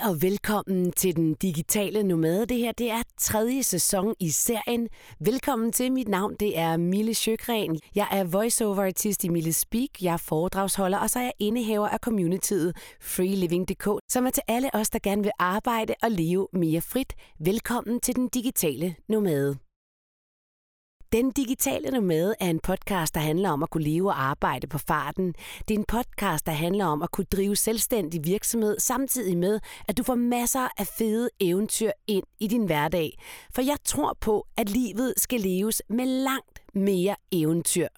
Hej og velkommen til den digitale nomade. Det her det er tredje sæson i serien. Velkommen til. Mit navn det er Mille Sjøgren. Jeg er voiceover artist i Mille Speak. Jeg er foredragsholder, og så er jeg indehaver af communityet freeliving.dk, som er til alle os, der gerne vil arbejde og leve mere frit. Velkommen til den digitale nomade. Den digitale nomade er en podcast, der handler om at kunne leve og arbejde på farten. Det er en podcast, der handler om at kunne drive selvstændig virksomhed, samtidig med, at du får masser af fede eventyr ind i din hverdag. For jeg tror på, at livet skal leves med langt mere eventyr.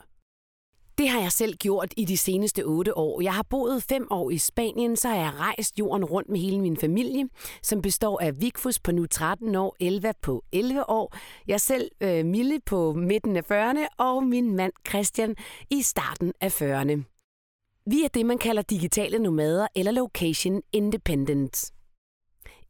Det har jeg selv gjort i de seneste otte år. Jeg har boet fem år i Spanien, så har jeg rejst jorden rundt med hele min familie, som består af Vigfus på nu 13 år, Elva på 11 år, jeg selv øh, Mille på midten af 40'erne og min mand Christian i starten af 40'erne. Vi er det, man kalder digitale nomader eller location independent.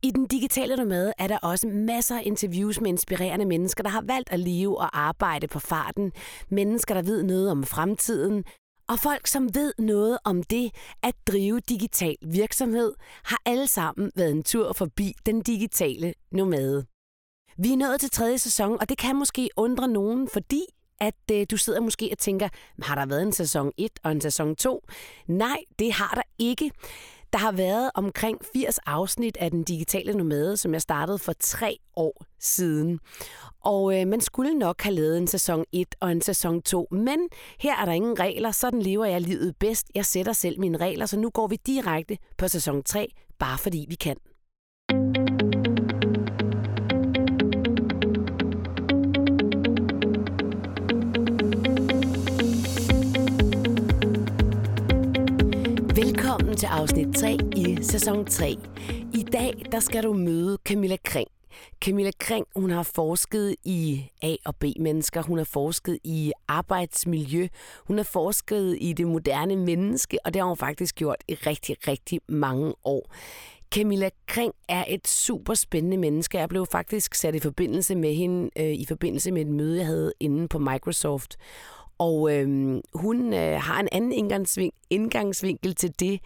I den digitale nomade er der også masser af interviews med inspirerende mennesker, der har valgt at leve og arbejde på farten. Mennesker, der ved noget om fremtiden. Og folk, som ved noget om det at drive digital virksomhed, har alle sammen været en tur forbi den digitale nomade. Vi er nået til tredje sæson, og det kan måske undre nogen, fordi at øh, du sidder måske og tænker, har der været en sæson 1 og en sæson 2? Nej, det har der ikke. Der har været omkring 80 afsnit af Den Digitale Nomade, som jeg startede for tre år siden. Og øh, man skulle nok have lavet en sæson 1 og en sæson 2, men her er der ingen regler, sådan lever jeg livet bedst. Jeg sætter selv mine regler, så nu går vi direkte på sæson 3, bare fordi vi kan. Velkommen til afsnit 3 i sæson 3. I dag der skal du møde Camilla Kring. Camilla Kring, hun har forsket i A- og B-mennesker, hun har forsket i arbejdsmiljø, hun har forsket i det moderne menneske, og det har hun faktisk gjort i rigtig, rigtig mange år. Camilla Kring er et super spændende menneske. Jeg blev faktisk sat i forbindelse med hende øh, i forbindelse med et møde, jeg havde inde på Microsoft. Og øh, hun øh, har en anden indgangsving, indgangsvinkel til det,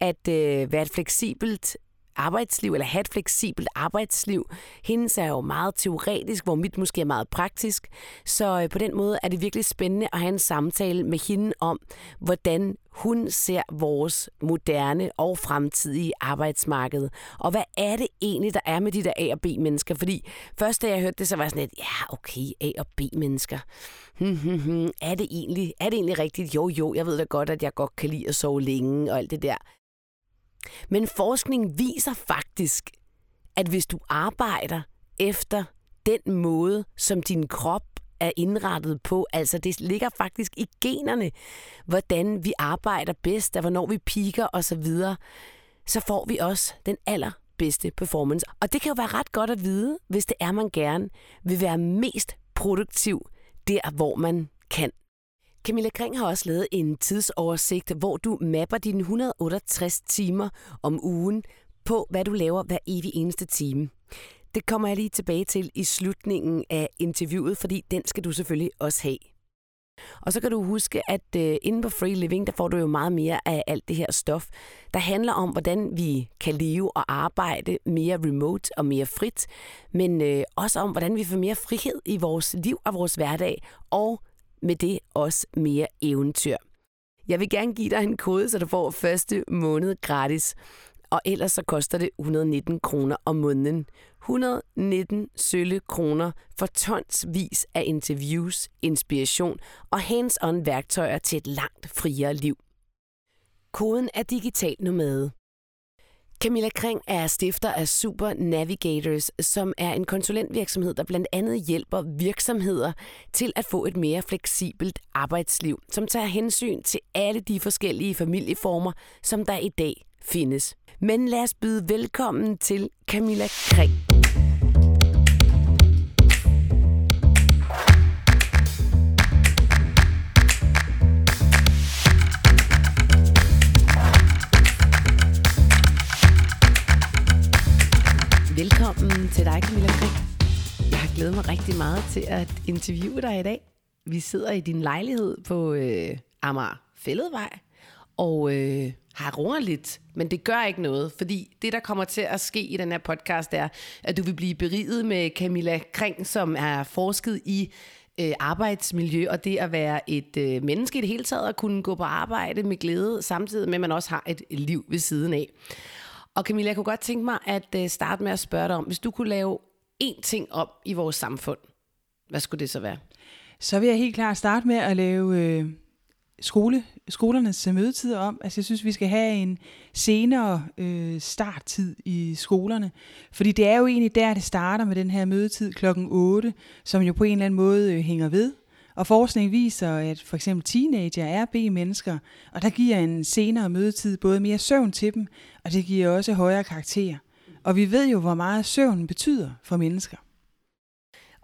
at øh, være et fleksibelt arbejdsliv, eller have et fleksibelt arbejdsliv. Hendes er jo meget teoretisk, hvor mit måske er meget praktisk. Så øh, på den måde er det virkelig spændende at have en samtale med hende om, hvordan hun ser vores moderne og fremtidige arbejdsmarked. Og hvad er det egentlig, der er med de der A- og B-mennesker? Fordi først da jeg hørte det, så var jeg sådan lidt, ja okay, A- og B-mennesker. Hmm, hmm, hmm. Er, det egentlig, er det egentlig rigtigt? Jo, jo, jeg ved da godt, at jeg godt kan lide at sove længe og alt det der. Men forskning viser faktisk, at hvis du arbejder efter den måde, som din krop er indrettet på, altså det ligger faktisk i generne, hvordan vi arbejder bedst, og hvornår vi piker osv., så, så får vi også den allerbedste performance. Og det kan jo være ret godt at vide, hvis det er, man gerne vil være mest produktiv der, hvor man kan. Camilla Kring har også lavet en tidsoversigt, hvor du mapper dine 168 timer om ugen på, hvad du laver hver evig eneste time. Det kommer jeg lige tilbage til i slutningen af interviewet, fordi den skal du selvfølgelig også have. Og så kan du huske, at øh, uh, inde på Free Living, der får du jo meget mere af alt det her stof, der handler om, hvordan vi kan leve og arbejde mere remote og mere frit, men øh, også om, hvordan vi får mere frihed i vores liv og vores hverdag, og med det også mere eventyr. Jeg vil gerne give dig en kode, så du får første måned gratis. Og ellers så koster det 119 kroner om måneden. 119 sølle kroner for tonsvis af interviews, inspiration og hands-on værktøjer til et langt friere liv. Koden er digital nomade. Camilla Kring er stifter af Super Navigators, som er en konsulentvirksomhed, der blandt andet hjælper virksomheder til at få et mere fleksibelt arbejdsliv, som tager hensyn til alle de forskellige familieformer, som der i dag findes. Men lad os byde velkommen til Camilla Kring. Til dig, Camilla Kring. Jeg har glædet mig rigtig meget til at interviewe dig i dag. Vi sidder i din lejlighed på øh, Amager Fælledvej, og øh, har lidt, men det gør ikke noget, fordi det, der kommer til at ske i den her podcast, er, at du vil blive beriget med Camilla Kring, som er forsket i øh, arbejdsmiljø, og det at være et øh, menneske i det hele taget, at kunne gå på arbejde med glæde, samtidig med, at man også har et liv ved siden af. Og Camilla, jeg kunne godt tænke mig at øh, starte med at spørge dig om, hvis du kunne lave én ting op i vores samfund, hvad skulle det så være? Så vil jeg helt klart starte med at lave øh, skole, skolernes mødetider om. Altså jeg synes, vi skal have en senere øh, starttid i skolerne. Fordi det er jo egentlig der, det starter med den her mødetid klokken 8, som jo på en eller anden måde øh, hænger ved. Og forskning viser, at for eksempel teenager er B-mennesker, og der giver en senere mødetid både mere søvn til dem, og det giver også højere karakterer. Og vi ved jo, hvor meget søvn betyder for mennesker.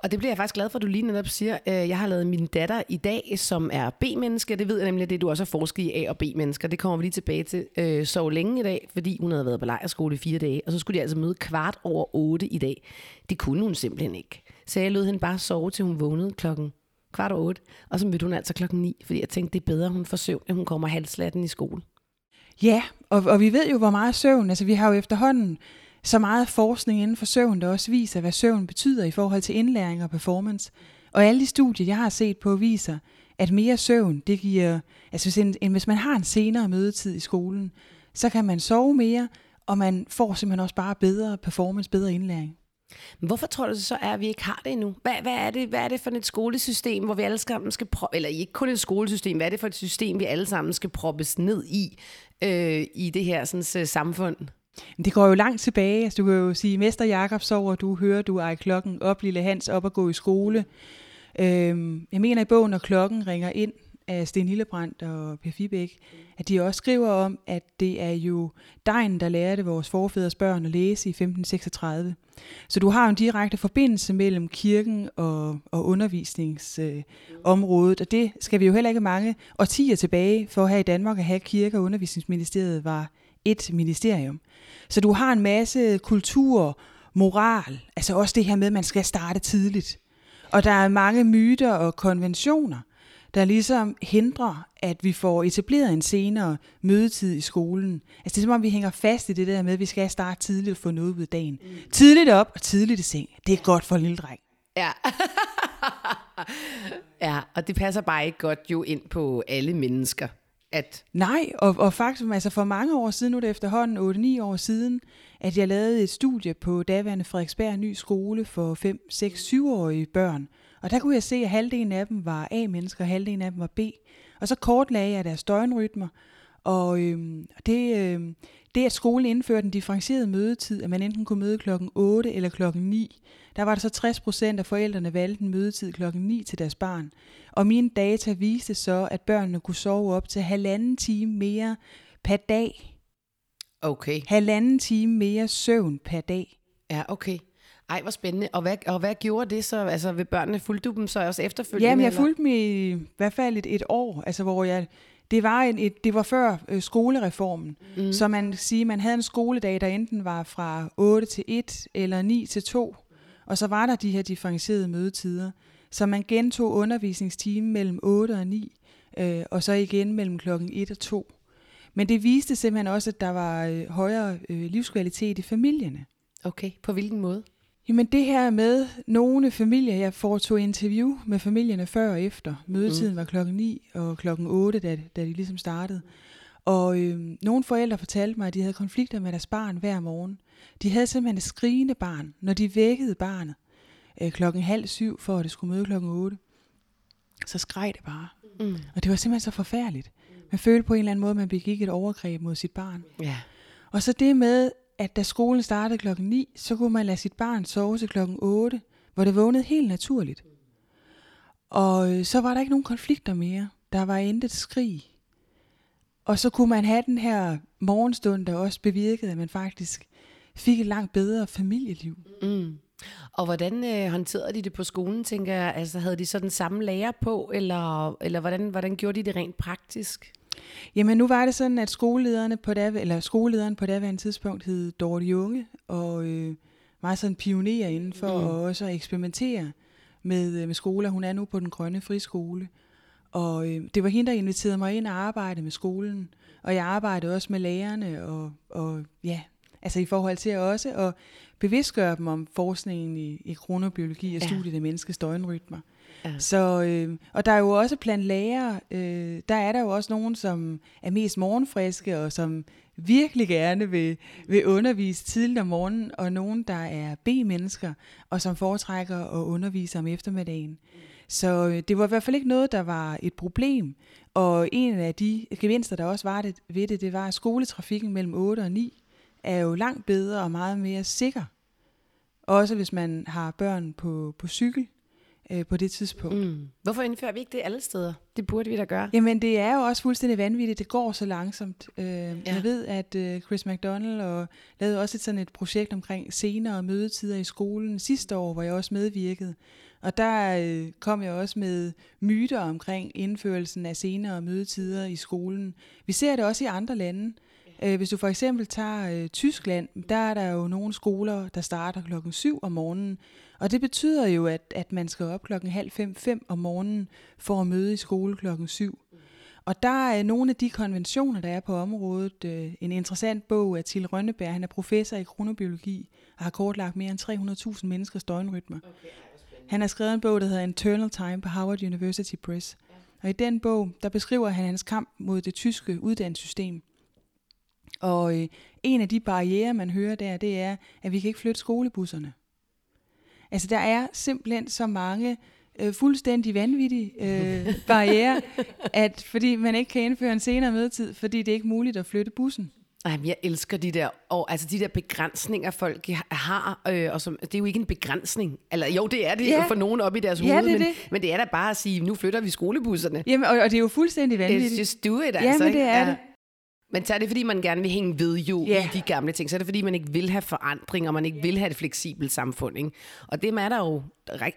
Og det bliver jeg faktisk glad for, at du lige netop siger. Øh, jeg har lavet min datter i dag, som er B-menneske. Det ved jeg nemlig, at det du også har forsket i A- og B-mennesker. Det kommer vi lige tilbage til. Øh, så længe i dag, fordi hun havde været på lejrskole i fire dage. Og så skulle de altså møde kvart over otte i dag. Det kunne hun simpelthen ikke. Så jeg lød hende bare sove, til hun vågnede klokken kvart over otte. Og så mødte hun altså klokken ni, fordi jeg tænkte, det er bedre, at hun får søvn, end hun kommer halslatten i skole. Ja, og, og vi ved jo, hvor meget søvn. Altså, vi har jo efterhånden så meget forskning inden for søvn, der også viser, hvad søvn betyder i forhold til indlæring og performance. Og alle de studier, jeg har set på, viser, at mere søvn, det giver, altså hvis, en, hvis man har en senere mødetid i skolen, så kan man sove mere, og man får simpelthen også bare bedre performance, bedre indlæring. Men hvorfor tror du så er, at vi ikke har det endnu? Hvad, hvad, er, det, hvad er det for et skolesystem, hvor vi alle sammen skal proppe, eller ikke kun et skolesystem, hvad er det for et system, vi alle sammen skal proppes ned i, øh, i det her sådan, samfund? Det går jo langt tilbage. Altså, du kan jo sige, Mester Jakob sover, du hører, du ej klokken op, lille Hans, op og gå i skole. Øhm, jeg mener i bogen, når klokken ringer ind af Sten Lillebrandt og Per Fibæk, at de også skriver om, at det er jo dejen, der lærte vores forfædres børn at læse i 1536. Så du har en direkte forbindelse mellem kirken og, og undervisningsområdet, øh, og det skal vi jo heller ikke mange årtier tilbage for her i Danmark at have kirke- og undervisningsministeriet var et ministerium. Så du har en masse kultur, moral, altså også det her med, at man skal starte tidligt. Og der er mange myter og konventioner, der ligesom hindrer, at vi får etableret en senere mødetid i skolen. Altså det er som om, vi hænger fast i det der med, at vi skal starte tidligt og få noget ud af dagen. Mm. Tidligt op og tidligt i seng. Det er godt for en lille dreng. Ja. ja, og det passer bare ikke godt jo ind på alle mennesker at... Nej, og, og faktisk altså for mange år siden, nu er det efterhånden 8-9 år siden, at jeg lavede et studie på daværende Frederiksberg Ny Skole for 5, 6, 7-årige børn. Og der kunne jeg se, at halvdelen af dem var A-mennesker, og halvdelen af dem var B. Og så kortlagde jeg deres døgnrytmer, og øh, det, øh, det, at skolen indførte en differentieret mødetid, at man enten kunne møde klokken 8 eller klokken 9, der var der så 60 procent af forældrene valgte en mødetid klokken 9 til deres barn. Og mine data viste så, at børnene kunne sove op til halvanden time mere per dag. Okay. Halvanden time mere søvn per dag. Ja, okay. Ej, hvor spændende. Og hvad, og hvad gjorde det så? Altså, ved børnene fulgte du dem så også efterfølgende? Jamen, jeg fulgte dem i, i hvert fald et, et år, altså hvor jeg... Det var, en, et, det var før øh, skolereformen, mm. så man sige, man havde en skoledag, der enten var fra 8 til 1 eller 9 til 2, og så var der de her differentierede mødetider. Så man gentog undervisningstimen mellem 8 og 9, øh, og så igen mellem klokken 1 og 2. Men det viste simpelthen også, at der var øh, højere øh, livskvalitet i familierne. Okay, på hvilken måde? Jamen det her med nogle familier, jeg foretog interview med familierne før og efter. Mødetiden mm. var klokken 9 og klokken 8, da, da de ligesom startede. Og øh, nogle forældre fortalte mig, at de havde konflikter med deres barn hver morgen. De havde simpelthen et skrigende barn, når de vækkede barnet øh, klokken halv syv, for at det skulle møde klokken 8. Så skreg det bare. Mm. Og det var simpelthen så forfærdeligt. Man følte på en eller anden måde, at man begik et overgreb mod sit barn. Ja. Og så det med, at da skolen startede klokken 9, så kunne man lade sit barn sove til klokken 8, hvor det vågnede helt naturligt. Og øh, så var der ikke nogen konflikter mere. Der var intet skrig. Og så kunne man have den her morgenstund, der også bevirkede, at man faktisk fik et langt bedre familieliv. Mm. Og hvordan øh, håndterede de det på skolen, tænker jeg? Altså havde de så den samme lærer på, eller, eller hvordan, hvordan gjorde de det rent praktisk? Jamen nu var det sådan, at skolelederne på det, eller skolelederen på det tidspunkt hed Dorte Junge, og øh, var sådan en pioner inden for mm. at også at eksperimentere med, øh, med skoler. Hun er nu på den grønne friskole. Og øh, det var hende, der inviterede mig ind og arbejde med skolen. Og jeg arbejdede også med lærerne, og, og ja, altså i forhold til også at bevidstgøre dem om forskningen i, i kronobiologi og Ja. studiet af menneskets døgnrytmer. Ja. Så, øh, og der er jo også blandt lærere, øh, der er der jo også nogen, som er mest morgenfriske, og som virkelig gerne vil, vil undervise tidligt om morgenen, og nogen, der er B-mennesker, og som foretrækker at undervise om eftermiddagen. Så øh, det var i hvert fald ikke noget, der var et problem. Og en af de gevinster, der også var det, ved det, det var, at skoletrafikken mellem 8 og 9 er jo langt bedre og meget mere sikker. Også hvis man har børn på, på cykel øh, på det tidspunkt. Mm. Hvorfor indfører vi ikke det alle steder? Det burde vi da gøre. Jamen, det er jo også fuldstændig vanvittigt. Det går så langsomt. Øh, ja. Jeg ved, at øh, Chris McDonald og lavede også et, sådan et projekt omkring senere mødetider i skolen sidste år, hvor jeg også medvirkede. Og der øh, kom jeg også med myter omkring indførelsen af senere mødetider i skolen. Vi ser det også i andre lande. Øh, hvis du for eksempel tager øh, Tyskland, der er der jo nogle skoler, der starter klokken 7 om morgenen. Og det betyder jo, at, at man skal op klokken halv fem, fem om morgenen for at møde i skole klokken 7. Og der er nogle af de konventioner, der er på området. Øh, en interessant bog af Til Rønneberg. Han er professor i kronobiologi og har kortlagt mere end 300.000 menneskers døgnrytmer. Han har skrevet en bog, der hedder Internal Time på Howard University Press. Og i den bog, der beskriver han hans kamp mod det tyske uddannelsessystem. Og øh, en af de barriere, man hører der, det er, at vi kan ikke flytte skolebusserne. Altså, der er simpelthen så mange øh, fuldstændig vanvittige øh, barriere, at fordi man ikke kan indføre en senere mødetid, fordi det er ikke muligt at flytte bussen. Ej, jeg elsker de der, og, altså de der begrænsninger, folk har, øh, og som, det er jo ikke en begrænsning. Eller jo, det er det Ja. for nogen op i deres Ja, hoved, det men, det. men det er da bare at sige, nu flytter vi skolebusserne. Jamen, og, og det er jo fuldstændig It's vanvittigt. just do it, altså. men det ikke? er det. Men så er det, fordi man gerne vil hænge ved jo Ja. i de gamle ting. Så er det, fordi man ikke vil have forandring, og man ikke vil have et fleksibelt samfund. Ikke? Og dem er der jo,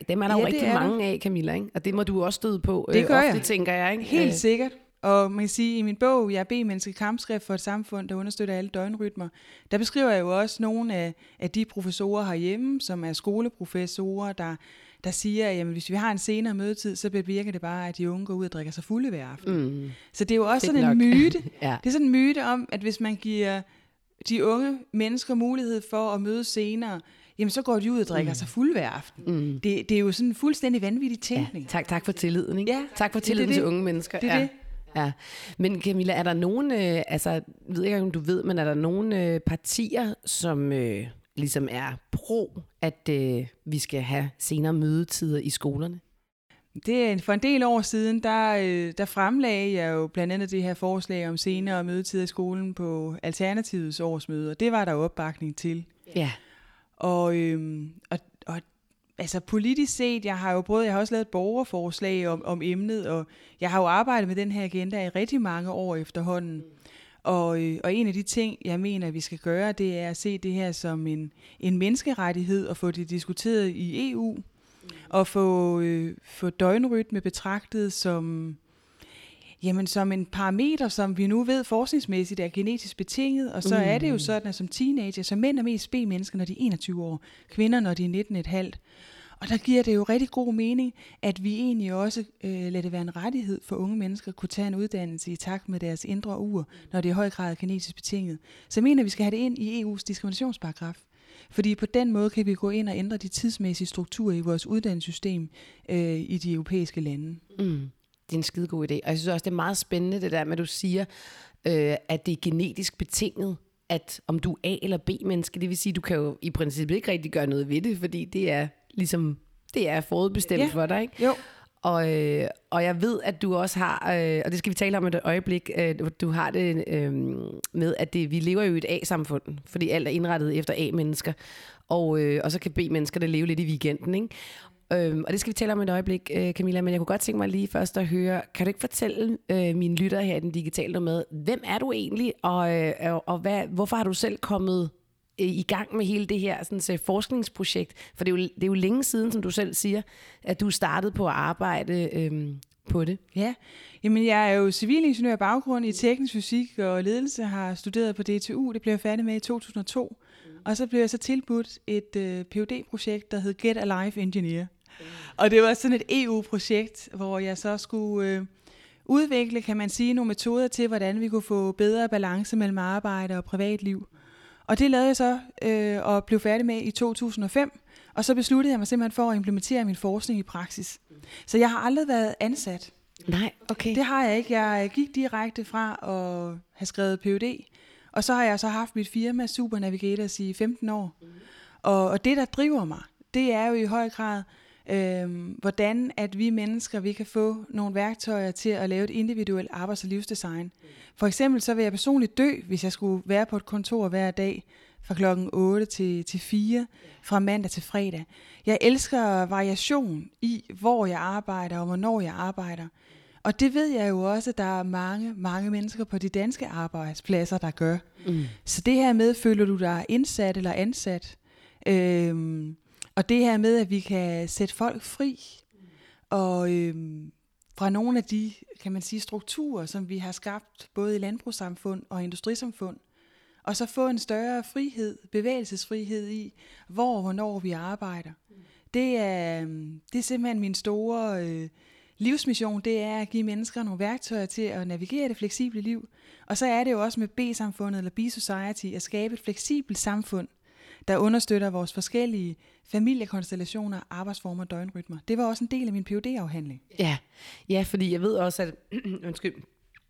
dem er der Ja, jo det rigtig er mange af, Camilla. Ikke? Og det må du også støde på Det gør ofte, jeg. tænker jeg. Ikke? Helt Øh, sikkert. Og man kan sige, i min bog, Jeg er B-menneske kampskrift for et samfund, der understøtter alle døgnrytmer, der beskriver jeg jo også nogle af, af de professorer herhjemme, som er skoleprofessorer, der, der siger, at jamen, hvis vi har en senere mødetid, så bevirker det bare, at de unge går ud og drikker sig fulde hver aften. Mm. Så det er jo også Fedt sådan en nok. myte. Ja. Det er sådan en myte om, at hvis man giver de unge mennesker mulighed for at møde senere, jamen så går de ud og drikker mm. sig fulde hver aften. Mm. Det, det er jo sådan en fuldstændig vanvittig Ja, tænkning. tak, tak for tilliden. Ikke? Ja, tak for det tilliden det. til unge mennesker. Det er ja. det. Ja. Men Camilla, er der nogen, øh, altså, jeg ved ikke om du ved, men er der nogen øh, partier, som øh, ligesom er pro, at øh, vi skal have senere mødetider i skolerne? Det er for en del år siden, der, øh, der fremlagde jeg jo blandt andet det her forslag om senere mødetider i skolen på Alternativets årsmøde, og det var der jo opbakning til. Ja. Og, øhm, og, og altså politisk set, jeg har jo både, jeg har også lavet et borgerforslag om, om emnet, og jeg har jo arbejdet med den her agenda i rigtig mange år efterhånden. Og, øh, og en af de ting, jeg mener, vi skal gøre, det er at se det her som en, en menneskerettighed og få det diskuteret i EU, og få, øh, få døgnrytme betragtet som, jamen, som en parameter, som vi nu ved forskningsmæssigt er genetisk betinget. Og så mm. er det jo sådan, at som teenager, så mænd er mest B-mennesker, når de er 21 år, kvinder, når de er 19,5. Og der giver det jo rigtig god mening, at vi egentlig også øh, lader det være en rettighed for unge mennesker at kunne tage en uddannelse i takt med deres indre ur, når det er i høj grad genetisk betinget. Så jeg mener, at vi skal have det ind i EU's diskriminationsparagraf. Fordi på den måde kan vi gå ind og ændre de tidsmæssige strukturer i vores uddannelsessystem øh, i de europæiske lande. Mm. Det er en skide god idé. Og jeg synes også, det er meget spændende, det der med, at du siger, øh, at det er genetisk betinget, at om du er A- eller B-menneske, det vil sige, du kan jo i princippet ikke rigtig gøre noget ved det, fordi det er ligesom, det er forudbestemt Ja. for dig, ikke? Jo. Og, øh, og jeg ved, at du også har, øh, og det skal vi tale om et øjeblik, øh, du- har det øh, med, at det, vi lever jo i et A-samfund, fordi alt er indrettet efter A-mennesker, og, øh, og så kan B-menneskerne leve lidt i weekenden, ikke? Øhm, og det skal vi tale om et øjeblik, øh, Camilla, men jeg kunne godt tænke mig lige først at høre, kan du ikke fortælle øh, mine lyttere her i den digitale med, hvem er du egentlig, og, øh, og, hvad, hvorfor har du selv kommet Øh, i gang med hele det her sådan, så forskningsprojekt? For det er, jo, det er jo længe siden, som du selv siger, at du startede på at arbejde øhm, på det. Ja, jamen jeg er jo civilingeniør baggrund i teknisk fysik og ledelse, har studeret på DTU, det blev jeg færdig med i 2002. Og så blev jeg så tilbudt et øh, phd projekt der hed Get Alive Engineer. Og det var sådan et EU-projekt, hvor jeg så skulle øh, udvikle, kan man sige, nogle metoder til, hvordan vi kunne få bedre balance mellem arbejde og privatliv. Og det lavede jeg så øh, og blev færdig med i 2005, og så besluttede jeg mig simpelthen for at implementere min forskning i praksis. Så jeg har aldrig været ansat. Nej, okay. Det har jeg ikke. Jeg gik direkte fra at have skrevet PhD, og så har jeg så haft mit firma Super Navigators i 15 år. Og, og det, der driver mig, det er jo i høj grad, øh, hvordan at vi mennesker vi kan få nogle værktøjer til at lave et individuelt arbejds- og livsdesign. For eksempel så vil jeg personligt dø, hvis jeg skulle være på et kontor hver dag fra klokken 8 til, til 4, fra mandag til fredag. Jeg elsker variation i, hvor jeg arbejder og hvornår jeg arbejder. Og det ved jeg jo også, at der er mange, mange mennesker på de danske arbejdspladser, der gør. Mm. Så det her med, føler du dig indsat eller ansat? Øhm, og det her med, at vi kan sætte folk fri, og øhm, fra nogle af de, kan man sige, strukturer, som vi har skabt, både i landbrugssamfund og industrisamfund, og så få en større frihed, bevægelsesfrihed i, hvor og hvornår vi arbejder. Det er, øhm, det er simpelthen min store øh, livsmission, det er at give mennesker nogle værktøjer til at navigere det fleksible liv. Og så er det jo også med B-samfundet eller B-society at skabe et fleksibelt samfund, der understøtter vores forskellige familiekonstellationer, arbejdsformer og døgnrytmer. Det var også en del af min phd afhandling Ja, ja fordi jeg ved også, at, undskyld,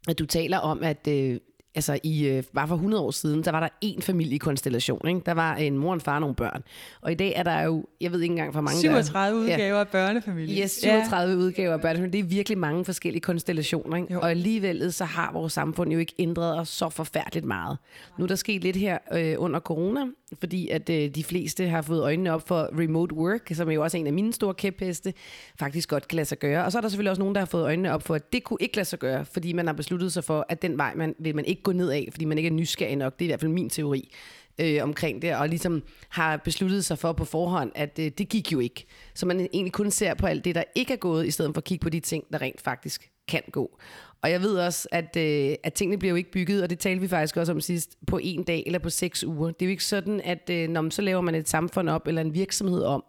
at du taler om, at øh, altså i, øh, bare for 100 år siden, der var der en familiekonstellation. Ikke? Der var en mor, en far og nogle børn. Og i dag er der jo, jeg ved ikke engang, hvor mange 37 der, udgaver ja, af børnefamilie. Yes, 37 ja. udgaver af børnefamilie. Det er virkelig mange forskellige konstellationer. Ikke? Og alligevel så har vores samfund jo ikke ændret os så forfærdeligt meget. Nu er der sket lidt her øh, under corona, fordi at øh, de fleste har fået øjnene op for remote work, som er jo også en af mine store kæpheste, faktisk godt kan lade sig gøre. Og så er der selvfølgelig også nogen, der har fået øjnene op for, at det kunne ikke lade sig gøre, fordi man har besluttet sig for, at den vej man, vil man ikke gå ned af, fordi man ikke er nysgerrig nok. Det er i hvert fald min teori øh, omkring det, og ligesom har besluttet sig for på forhånd, at øh, det gik jo ikke. Så man egentlig kun ser på alt det, der ikke er gået, i stedet for at kigge på de ting, der rent faktisk kan gå. Og jeg ved også, at, øh, at tingene bliver jo ikke bygget, og det talte vi faktisk også om sidst, på en dag eller på seks uger. Det er jo ikke sådan, at øh, når man så laver man et samfund op eller en virksomhed om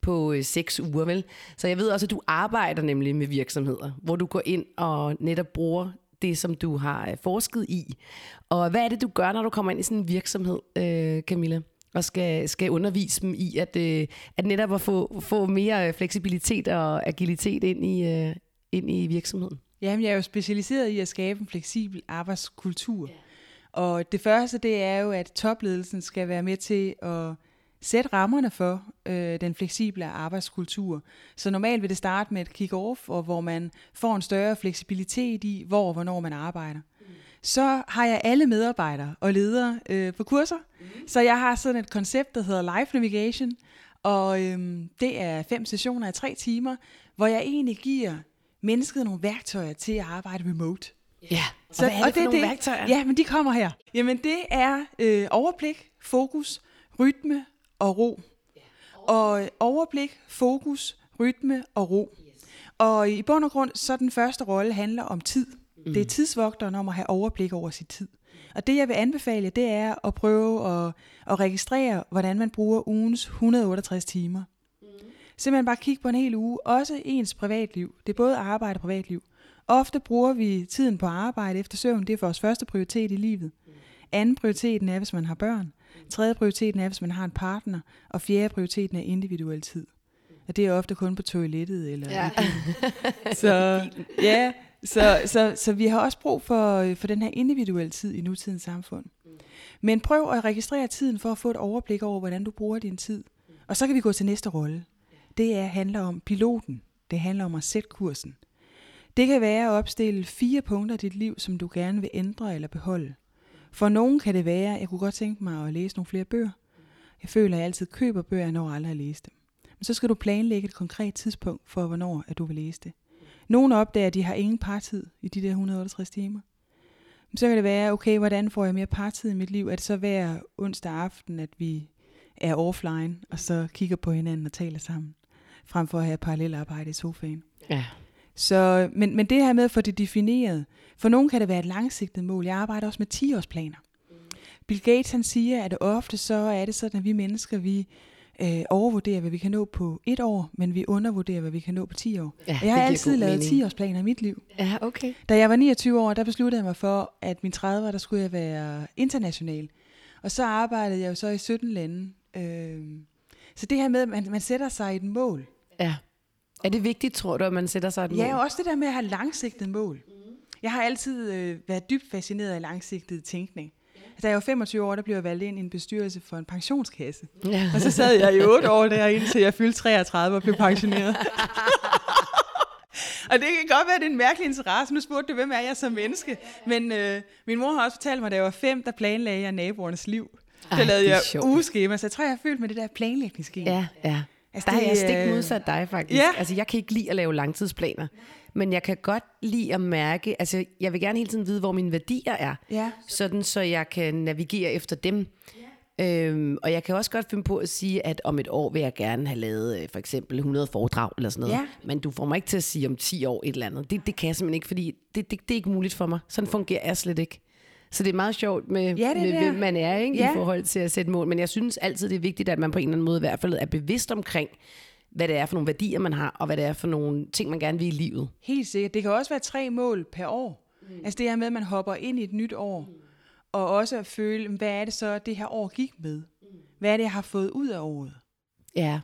på øh, seks uger, vel? Så jeg ved også, at du arbejder nemlig med virksomheder, hvor du går ind og netop bruger det, som du har øh, forsket i. Og hvad er det, du gør, når du kommer ind i sådan en virksomhed, øh, Camilla? og skal, skal undervise dem i at, øh, at netop at få, få mere øh, fleksibilitet og agilitet ind i, øh, ind i virksomheden. Jamen, jeg er jo specialiseret i at skabe en fleksibel arbejdskultur. Ja. Og det første, det er jo, at topledelsen skal være med til at sætte rammerne for øh, den fleksible arbejdskultur. Så normalt vil det starte med et kick-off, og hvor man får en større fleksibilitet i, hvor og hvornår man arbejder. Mm. Så har jeg alle medarbejdere og ledere øh, på kurser. Mm. Så jeg har sådan et koncept, der hedder Life Navigation, og øhm, det er fem sessioner af tre timer, hvor jeg egentlig giver mennesket nogle værktøjer til at arbejde remote. Ja, og så, hvad er det og for det, nogle det, værktøjer? Ja, men de kommer her. Jamen det er øh, overblik, fokus, rytme og ro. Og overblik, fokus, rytme og ro. Og i bund og grund, så den første rolle handler om tid. Mm. Det er tidsvogteren om at have overblik over sit tid. Og det jeg vil anbefale, det er at prøve at, at registrere, hvordan man bruger ugens 168 timer. Simpelthen bare kigge på en hel uge. Også ens privatliv. Det er både arbejde og privatliv. Ofte bruger vi tiden på arbejde efter søvn. Det er vores første prioritet i livet. Anden prioriteten er, hvis man har børn. Tredje prioriteten er, hvis man har en partner. Og fjerde prioriteten er individuel tid. Og det er ofte kun på toilettet. Eller ja. så, ja, så, så, så vi har også brug for, for den her individuelle tid i nutidens samfund. Men prøv at registrere tiden for at få et overblik over, hvordan du bruger din tid. Og så kan vi gå til næste rolle det er, handler om piloten. Det handler om at sætte kursen. Det kan være at opstille fire punkter i dit liv, som du gerne vil ændre eller beholde. For nogen kan det være, at jeg kunne godt tænke mig at læse nogle flere bøger. Jeg føler, at jeg altid køber bøger, når jeg aldrig har læst dem. Men så skal du planlægge et konkret tidspunkt for, hvornår at du vil læse det. Nogle opdager, at de har ingen partid i de der 168 timer. Men så kan det være, okay, hvordan får jeg mere partid i mit liv? Er det så hver onsdag aften, at vi er offline, og så kigger på hinanden og taler sammen? Frem for at have parallelt arbejde i sofaen. Ja. Så, men, men det her med at få det defineret, for nogen kan det være et langsigtet mål. Jeg arbejder også med 10-årsplaner. Mm. Bill Gates han siger, at ofte så er det sådan, at vi mennesker, vi øh, overvurderer, hvad vi kan nå på et år, men vi undervurderer, hvad vi kan nå på 10 år. Ja, og jeg har altid lavet mening. 10-årsplaner i mit liv. Ja, okay. Da jeg var 29 år, der besluttede jeg mig for, at min 30'er, der skulle jeg være international. Og så arbejdede jeg jo så i 17 lande. Øh, så det her med, at man, man sætter sig et mål. Ja. Er det vigtigt, tror du, at man sætter sig et mål? Ja, og også det der med at have langsigtet mål. Jeg har altid øh, været dybt fascineret af langsigtet tænkning. Da jeg var 25 år, der blev jeg valgt ind i en bestyrelse for en pensionskasse. Ja. Og så sad jeg i 8 år derinde, til jeg fyldte 33 og blev pensioneret. og det kan godt være, at det er en mærkelig interesse. Nu spurgte du, hvem er jeg som menneske? Men øh, min mor har også fortalt mig, at da jeg var fem, der planlagde jeg naboernes liv. Der Ej, lavede det er jeg ugeskema, så jeg tror, jeg har følt med det der planlægningsskema. Ja, ja. Altså, Der er det, jeg stik øh, modsat dig, faktisk. Ja. Altså, jeg kan ikke lide at lave langtidsplaner. Men jeg kan godt lide at mærke, altså, jeg vil gerne hele tiden vide, hvor mine værdier er. Ja. Sådan, så jeg kan navigere efter dem. Øhm, og jeg kan også godt finde på at sige, at om et år vil jeg gerne have lavet øh, for eksempel 100 foredrag eller sådan noget. Ja. Men du får mig ikke til at sige om 10 år et eller andet. Det, det kan jeg simpelthen ikke, fordi det, det, det er ikke muligt for mig. Sådan fungerer jeg slet ikke. Så det er meget sjovt med, Ja, det med der. hvem man er ikke, Ja. i forhold til at sætte mål. Men jeg synes altid, det er vigtigt, at man på en eller anden måde i hvert fald er bevidst omkring, hvad det er for nogle værdier, man har, og hvad det er for nogle ting, man gerne vil i livet. Helt sikkert. Det kan også være tre mål per år. Mm. Altså det her med, at man hopper ind i et nyt år, mm. og også at føle, hvad er det så, det her år gik med? Mm. Hvad er det, jeg har fået ud af året? Ja,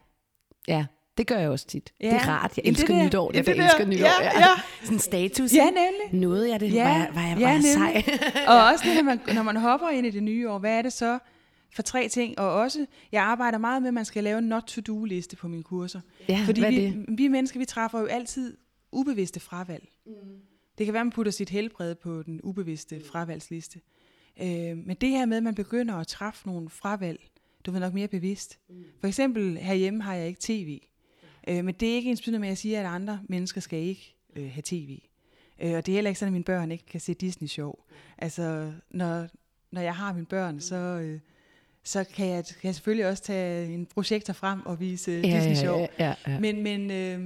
ja. Det gør jeg også tit. Ja. Ja. Det er rart. Jeg Jamen, det elsker der- nytår. ja, Jeg det der- elsker nytår. ja, ja. Sådan en status. Ja, nemlig. Nåede jeg det? Ja, var jeg, var jeg, var ja, jeg sej? og også det, når man, når man hopper ind i det nye år, hvad er det så for tre ting? Og også, jeg arbejder meget med, at man skal lave en not-to-do-liste på mine kurser. Ja, Fordi vi, det? vi mennesker, vi træffer jo altid ubevidste fravalg. Mm. Det kan være, at man putter sit helbred på den ubevidste fravalgsliste. Øh, men det her med, at man begynder at træffe nogle fravalg, du ved nok mere bevidst. Mm. For eksempel herhjemme har jeg ikke tv. Øh, men det er ikke ens med, at jeg siger, at andre mennesker skal ikke øh, have tv. Øh, og det er heller ikke sådan, at mine børn ikke kan se Disney-show. Altså, når, når jeg har mine børn, så, øh, så kan, jeg, kan jeg selvfølgelig også tage en projektor frem og vise ja, Disney-show. ja, ja, ja. Men, men, øh,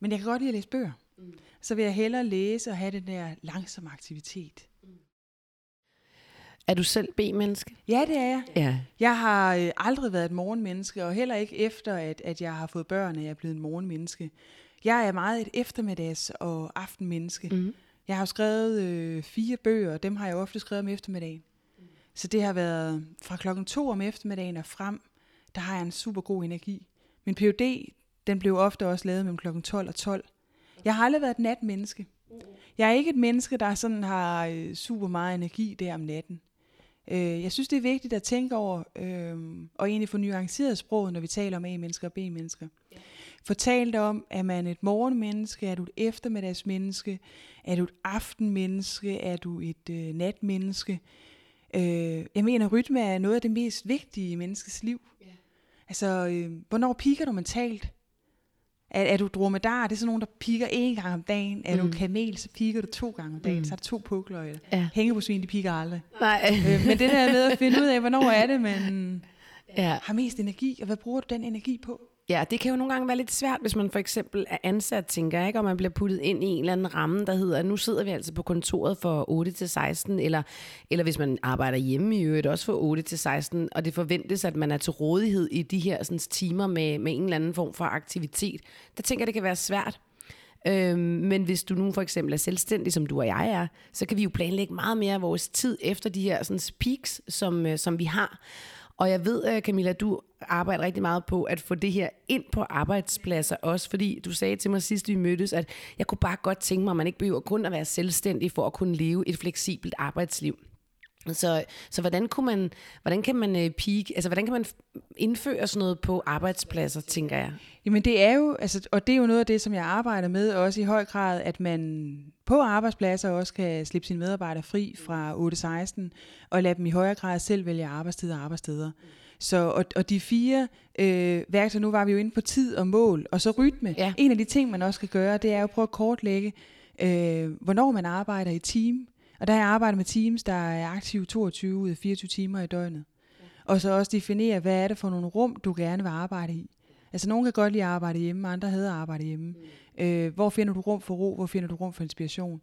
men jeg kan godt lide at læse bøger. Mm. Så vil jeg hellere læse og have den der langsomme aktivitet. Er du selv B-menneske? Ja, det er jeg. Ja. Jeg har øh, aldrig været et morgenmenneske, og heller ikke efter, at, at jeg har fået børn, er jeg blevet en morgenmenneske. Jeg er meget et eftermiddags- og aftenmenneske. Mm. Jeg har skrevet øh, fire bøger, og dem har jeg ofte skrevet om eftermiddagen. Så det har været fra klokken to om eftermiddagen og frem, der har jeg en super god energi. Min PhD, den blev ofte også lavet mellem klokken 12 og 12. Jeg har aldrig været et natmenneske. Jeg er ikke et menneske, der sådan har øh, super meget energi der om natten. Øh, jeg synes, det er vigtigt at tænke over, øh, og egentlig få nuanceret sproget, når vi taler om A-mennesker og B-mennesker. Få talt om, er man et morgenmenneske, er du et eftermiddagsmenneske, er du et aftenmenneske, er du et øh, natmenneske. Øh, jeg mener, rytme er noget af det mest vigtige i menneskets liv. Altså, øh, hvornår piker du mentalt? Er, er du dromedar, det er sådan nogen, der piker én gang om dagen. Er mm. du kamel, så piker du to gange om dagen. Mm. Så er der to pukler. Ja. Hængebrusvin, de piker aldrig. Nej. øh, men det der med at finde ud af, hvornår er det, man ja. har mest energi, og hvad bruger du den energi på? Ja, det kan jo nogle gange være lidt svært, hvis man for eksempel er ansat, tænker jeg, ikke, og man bliver puttet ind i en eller anden ramme, der hedder, nu sidder vi altså på kontoret fra 8 til 16, eller, eller hvis man arbejder hjemme i øvrigt, også fra 8 til 16, og det forventes, at man er til rådighed i de her sådan, timer med, med en eller anden form for aktivitet. Der tænker jeg, det kan være svært. Øhm, men hvis du nu for eksempel er selvstændig, som du og jeg er, så kan vi jo planlægge meget mere af vores tid efter de her sådan, peaks, som, øh, som vi har. Og jeg ved, øh, Camilla, du arbejder rigtig meget på at få det her ind på arbejdspladser også, fordi du sagde til mig sidst, vi mødtes, at jeg kunne bare godt tænke mig, at man ikke behøver kun at være selvstændig for at kunne leve et fleksibelt arbejdsliv. Så, så hvordan, kunne man, hvordan kan man øh, peak, altså hvordan kan man indføre sådan noget på arbejdspladser, tænker jeg? Jamen det er jo, altså, og det er jo noget af det, som jeg arbejder med, også i høj grad, at man på arbejdspladser også kan slippe sine medarbejdere fri fra 8-16, og lade dem i højere grad selv vælge arbejdstid og arbejdsteder. Så, og, og de fire øh, værktøjer, nu var vi jo inde på tid og mål, og så rytme. Ja. En af de ting, man også skal gøre, det er jo at prøve at kortlægge, øh, hvornår man arbejder i team. Og der har jeg arbejdet med teams, der er aktive 22 ud af 24 timer i døgnet. Og så også definere, hvad er det for nogle rum, du gerne vil arbejde i. Altså, nogen kan godt lide at arbejde hjemme, andre hader at arbejde hjemme. Mm. Øh, hvor finder du rum for ro? Hvor finder du rum for inspiration?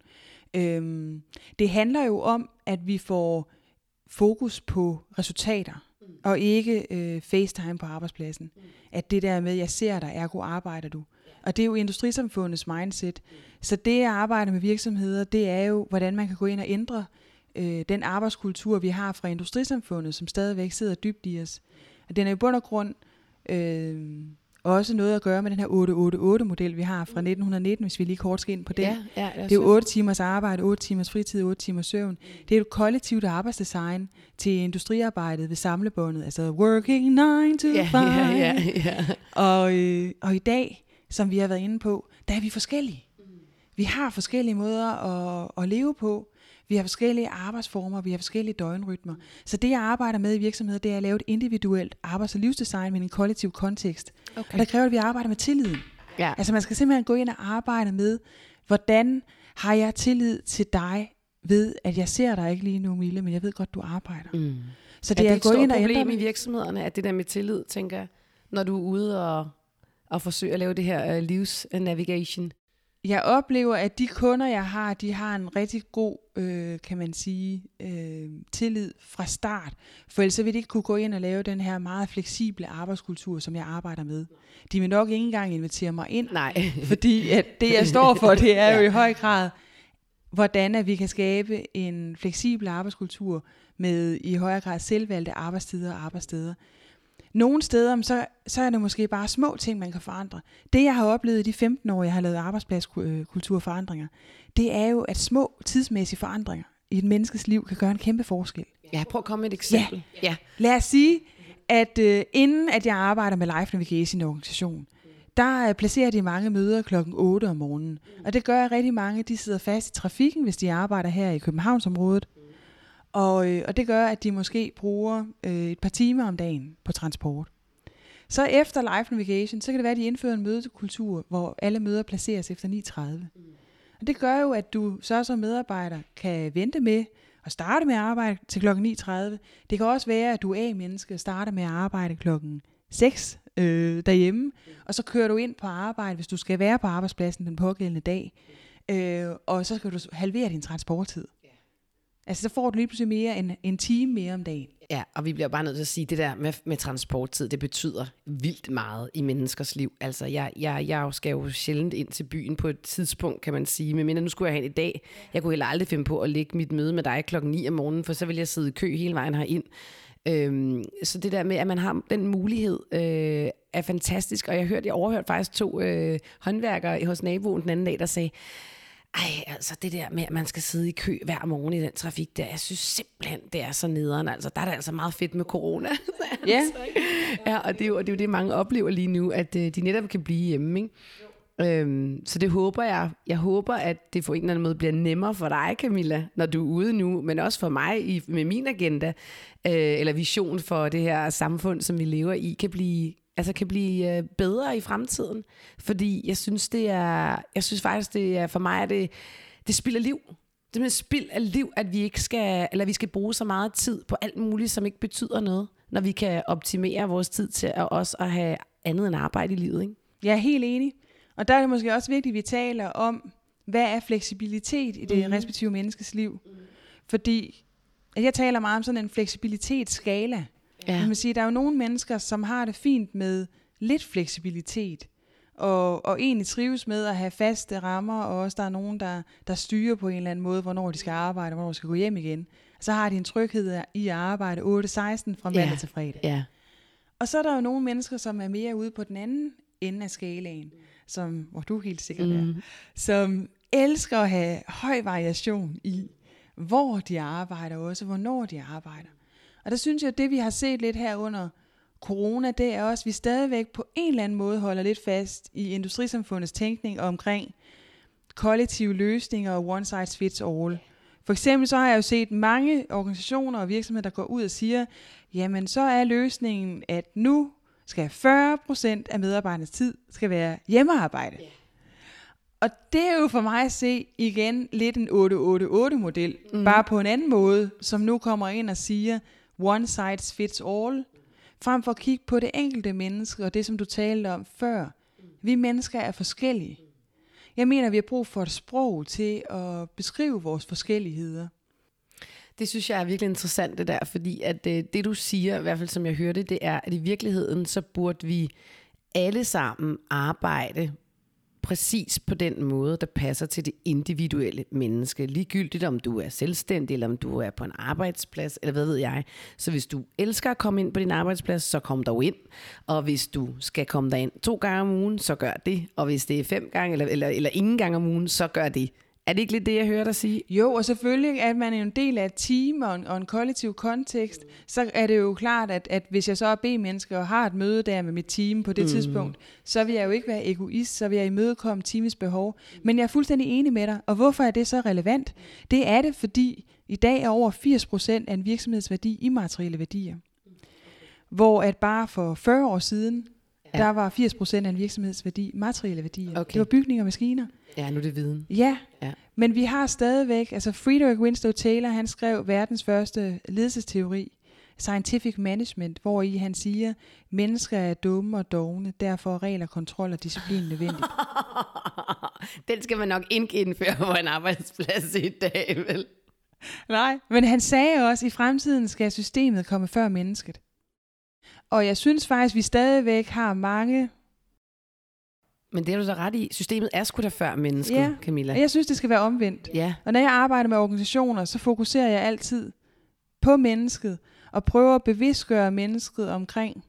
Øhm, det handler jo om, at vi får fokus på resultater. og ikke øh, FaceTime på arbejdspladsen. At det der med, jeg ser dig, ergo arbejder du. Og det er jo industrisamfundets mindset. Så det at arbejde med virksomheder, det er jo, hvordan man kan gå ind og ændre øh, den arbejdskultur, vi har fra industrisamfundet, som stadigvæk sidder dybt i os. Og den er i bund og grund øh, også noget at gøre med den her 888-model, vi har fra 1919, hvis vi lige kort skal ind på den. Ja, ja, det er jo 8 timers arbejde, 8 timers fritid, 8 timers søvn. Det er jo kollektivt arbejdsdesign til industriarbejdet ved samlebåndet, altså working 9 to 5. Ja, ja, ja, ja. Og, øh, og i dag, som vi har været inde på, der er vi forskellige. Vi har forskellige måder at, at leve på. Vi har forskellige arbejdsformer, vi har forskellige døgnrytmer. Så det, jeg arbejder med i virksomheder, det er at lave et individuelt arbejds- og livsdesign med en kollektiv kontekst. Okay. Og der kræver, at vi arbejder med tilliden. Ja. Altså man skal simpelthen gå ind og arbejde med, hvordan har jeg tillid til dig ved, at jeg ser dig ikke lige nu, Mille, men jeg ved godt, du arbejder. Mm. Så Det er, det det er et stort ind problem ændre i virksomhederne, at det der med tillid, tænker når du er ude og, og forsøge at lave det her uh, livsnavigation. Jeg oplever, at de kunder, jeg har, de har en rigtig god, øh, kan man sige, øh, tillid fra start. For ellers vil de ikke kunne gå ind og lave den her meget fleksible arbejdskultur, som jeg arbejder med. De vil nok ikke engang invitere mig ind, Nej. fordi at det, jeg står for, det er jo Ja. i høj grad, hvordan at vi kan skabe en fleksibel arbejdskultur med i højere grad selvvalgte arbejdstider og arbejdssteder. Nogle steder, så, så er det måske bare små ting, man kan forandre. Det, jeg har oplevet i de 15 år, jeg har lavet arbejdspladskulturforandringer, det er jo, at små tidsmæssige forandringer i et menneskes liv kan gøre en kæmpe forskel. Ja, prøv at komme med et eksempel. Ja. Lad os sige, at øh, inden at jeg arbejder med Life Navigation i organisation, der øh, placerer de mange møder klokken 8 om morgenen. Og det gør, at rigtig mange de sidder fast i trafikken, hvis de arbejder her i Københavnsområdet. Og, øh, og det gør, at de måske bruger øh, et par timer om dagen på transport. Så efter Life Navigation, så kan det være, at de indfører en mødekultur, hvor alle møder placeres efter 9.30. Og det gør jo, at du så som medarbejder kan vente med at starte med at arbejde til klokken 9.30. Det kan også være, at du er A-menneske og starter med at arbejde klokken 6 øh, derhjemme, og så kører du ind på arbejde, hvis du skal være på arbejdspladsen den pågældende dag, øh, og så skal du halvere din transporttid. Altså, så får du lige pludselig mere end en time mere om dagen. Ja, og vi bliver bare nødt til at sige, at det der med, med transporttid, det betyder vildt meget i menneskers liv. Altså, jeg, jeg, jeg skal jo sjældent ind til byen på et tidspunkt, kan man sige. Men nu skulle jeg hen i dag. Jeg kunne heller aldrig finde på at lægge mit møde med dig klokken 9 om morgenen, for så vil jeg sidde i kø hele vejen herind. Øhm, så det der med, at man har den mulighed, øh, er fantastisk. Og jeg hørte, jeg overhørte faktisk to øh, håndværkere hos naboen den anden dag, der sagde, ej, altså det der med, at man skal sidde i kø hver morgen i den trafik der, jeg synes simpelthen, det er så nederen. Altså, der er det altså meget fedt med corona. Ja. ja, og det, er jo, og det er jo det, mange oplever lige nu, at øh, de netop kan blive hjemme, ikke? Øhm, så det håber jeg. Jeg håber, at det på en eller anden måde bliver nemmere for dig, Camilla, når du er ude nu, men også for mig i, med min agenda, øh, eller vision for det her samfund, som vi lever i, kan blive, altså kan blive øh, bedre i fremtiden. Fordi jeg synes, det er, jeg synes faktisk, det er, for mig er det, det spilder liv. Det er spild af liv, at vi ikke skal, eller vi skal bruge så meget tid på alt muligt, som ikke betyder noget, når vi kan optimere vores tid til at også at have andet end arbejde i livet, ikke? Jeg er helt enig. Og der er det måske også vigtigt, at vi taler om, hvad er fleksibilitet i det mm. respektive menneskes liv. Mm. Fordi at jeg taler meget om sådan en fleksibilitetsskala. Ja. Man kan sige, der er jo nogle mennesker, som har det fint med lidt fleksibilitet, og, og egentlig trives med at have faste rammer, og også der er nogen, der, der styrer på en eller anden måde, hvornår de skal arbejde, og hvornår de skal gå hjem igen. Så har de en tryghed i at arbejde 8-16 fra mandag Ja. til fredag. Ja. Og så er der jo nogle mennesker, som er mere ude på den anden ende af skalaen, som, hvor du helt sikkert mm. er, som elsker at have høj variation i, hvor de arbejder, og også hvornår de arbejder. Og der synes jeg, at det vi har set lidt her under corona, det er også, at vi stadigvæk på en eller anden måde holder lidt fast i industrisamfundets tænkning omkring kollektive løsninger og one size fits all. For eksempel så har jeg jo set mange organisationer og virksomheder, der går ud og siger, jamen så er løsningen, at nu skal 40% af medarbejdernes tid skal være hjemmearbejde. Yeah. Og det er jo for mig at se igen lidt en 888-model, mm. bare på en anden måde, som nu kommer ind og siger, one size fits all, frem for at kigge på det enkelte menneske, og det som du talte om før. Vi mennesker er forskellige. Jeg mener, vi har brug for et sprog til at beskrive vores forskelligheder. Det synes jeg er virkelig interessant det der, fordi at det, øh, det du siger, i hvert fald som jeg hørte, det er, at i virkeligheden så burde vi alle sammen arbejde præcis på den måde, der passer til det individuelle menneske. Ligegyldigt om du er selvstændig, eller om du er på en arbejdsplads, eller hvad ved jeg. Så hvis du elsker at komme ind på din arbejdsplads, så kom dog ind. Og hvis du skal komme derind to gange om ugen, så gør det. Og hvis det er fem gange, eller, eller, eller ingen gange om ugen, så gør det. Er det ikke lidt det, jeg hører dig sige? Jo, og selvfølgelig, at man er en del af et team og en, og en kollektiv kontekst, så er det jo klart, at, at hvis jeg så er B-menneske og har et møde der med mit team på det mm. tidspunkt, så vil jeg jo ikke være egoist, så vil jeg imødekomme teamets behov. Men jeg er fuldstændig enig med dig, og hvorfor er det så relevant? Det er det, fordi i dag er over 80% af en virksomhedsværdi immaterielle værdier. Hvor at bare for 40 år siden, ja. der var 80% af en virksomhedsværdi materielle værdier. Okay. Det var bygninger og maskiner. Ja, nu er det viden. Ja, ja, men vi har stadigvæk, altså Friedrich Winslow Taylor, han skrev verdens første ledelsesteori, Scientific Management, hvor i han siger, mennesker er dumme og dogne, derfor er regler, kontrol og disciplin nødvendigt. Den skal man nok ikke indføre på en arbejdsplads i dag, vel? Nej, men han sagde også, at i fremtiden skal systemet komme før mennesket. Og jeg synes faktisk, vi stadigvæk har mange men det er du så ret i. Systemet er sgu da før mennesket, ja. Camilla. jeg synes, det skal være omvendt. Ja. Og når jeg arbejder med organisationer, så fokuserer jeg altid på mennesket, og prøver at bevidstgøre mennesket omkring,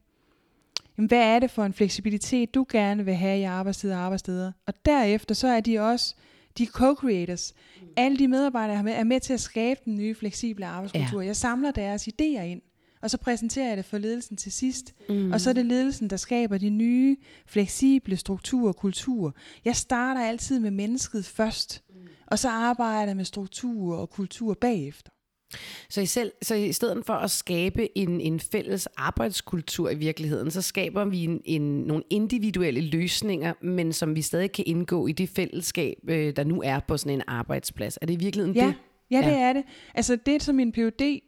jamen, hvad er det for en fleksibilitet, du gerne vil have i arbejdstid og arbejdssteder. Og derefter så er de også de co-creators. Alle de medarbejdere, jeg har med, er med til at skabe den nye fleksible arbejdskultur. Ja. Jeg samler deres idéer ind og så præsenterer jeg det for ledelsen til sidst. Mm. Og så er det ledelsen, der skaber de nye, fleksible strukturer og kulturer. Jeg starter altid med mennesket først, mm. og så arbejder jeg med strukturer og kultur bagefter. Så i, selv, så i stedet for at skabe en, en fælles arbejdskultur i virkeligheden, så skaber vi en, en, nogle individuelle løsninger, men som vi stadig kan indgå i det fællesskab, øh, der nu er på sådan en arbejdsplads. Er det i virkeligheden ja. det? Ja, det er det. Altså det, som min phd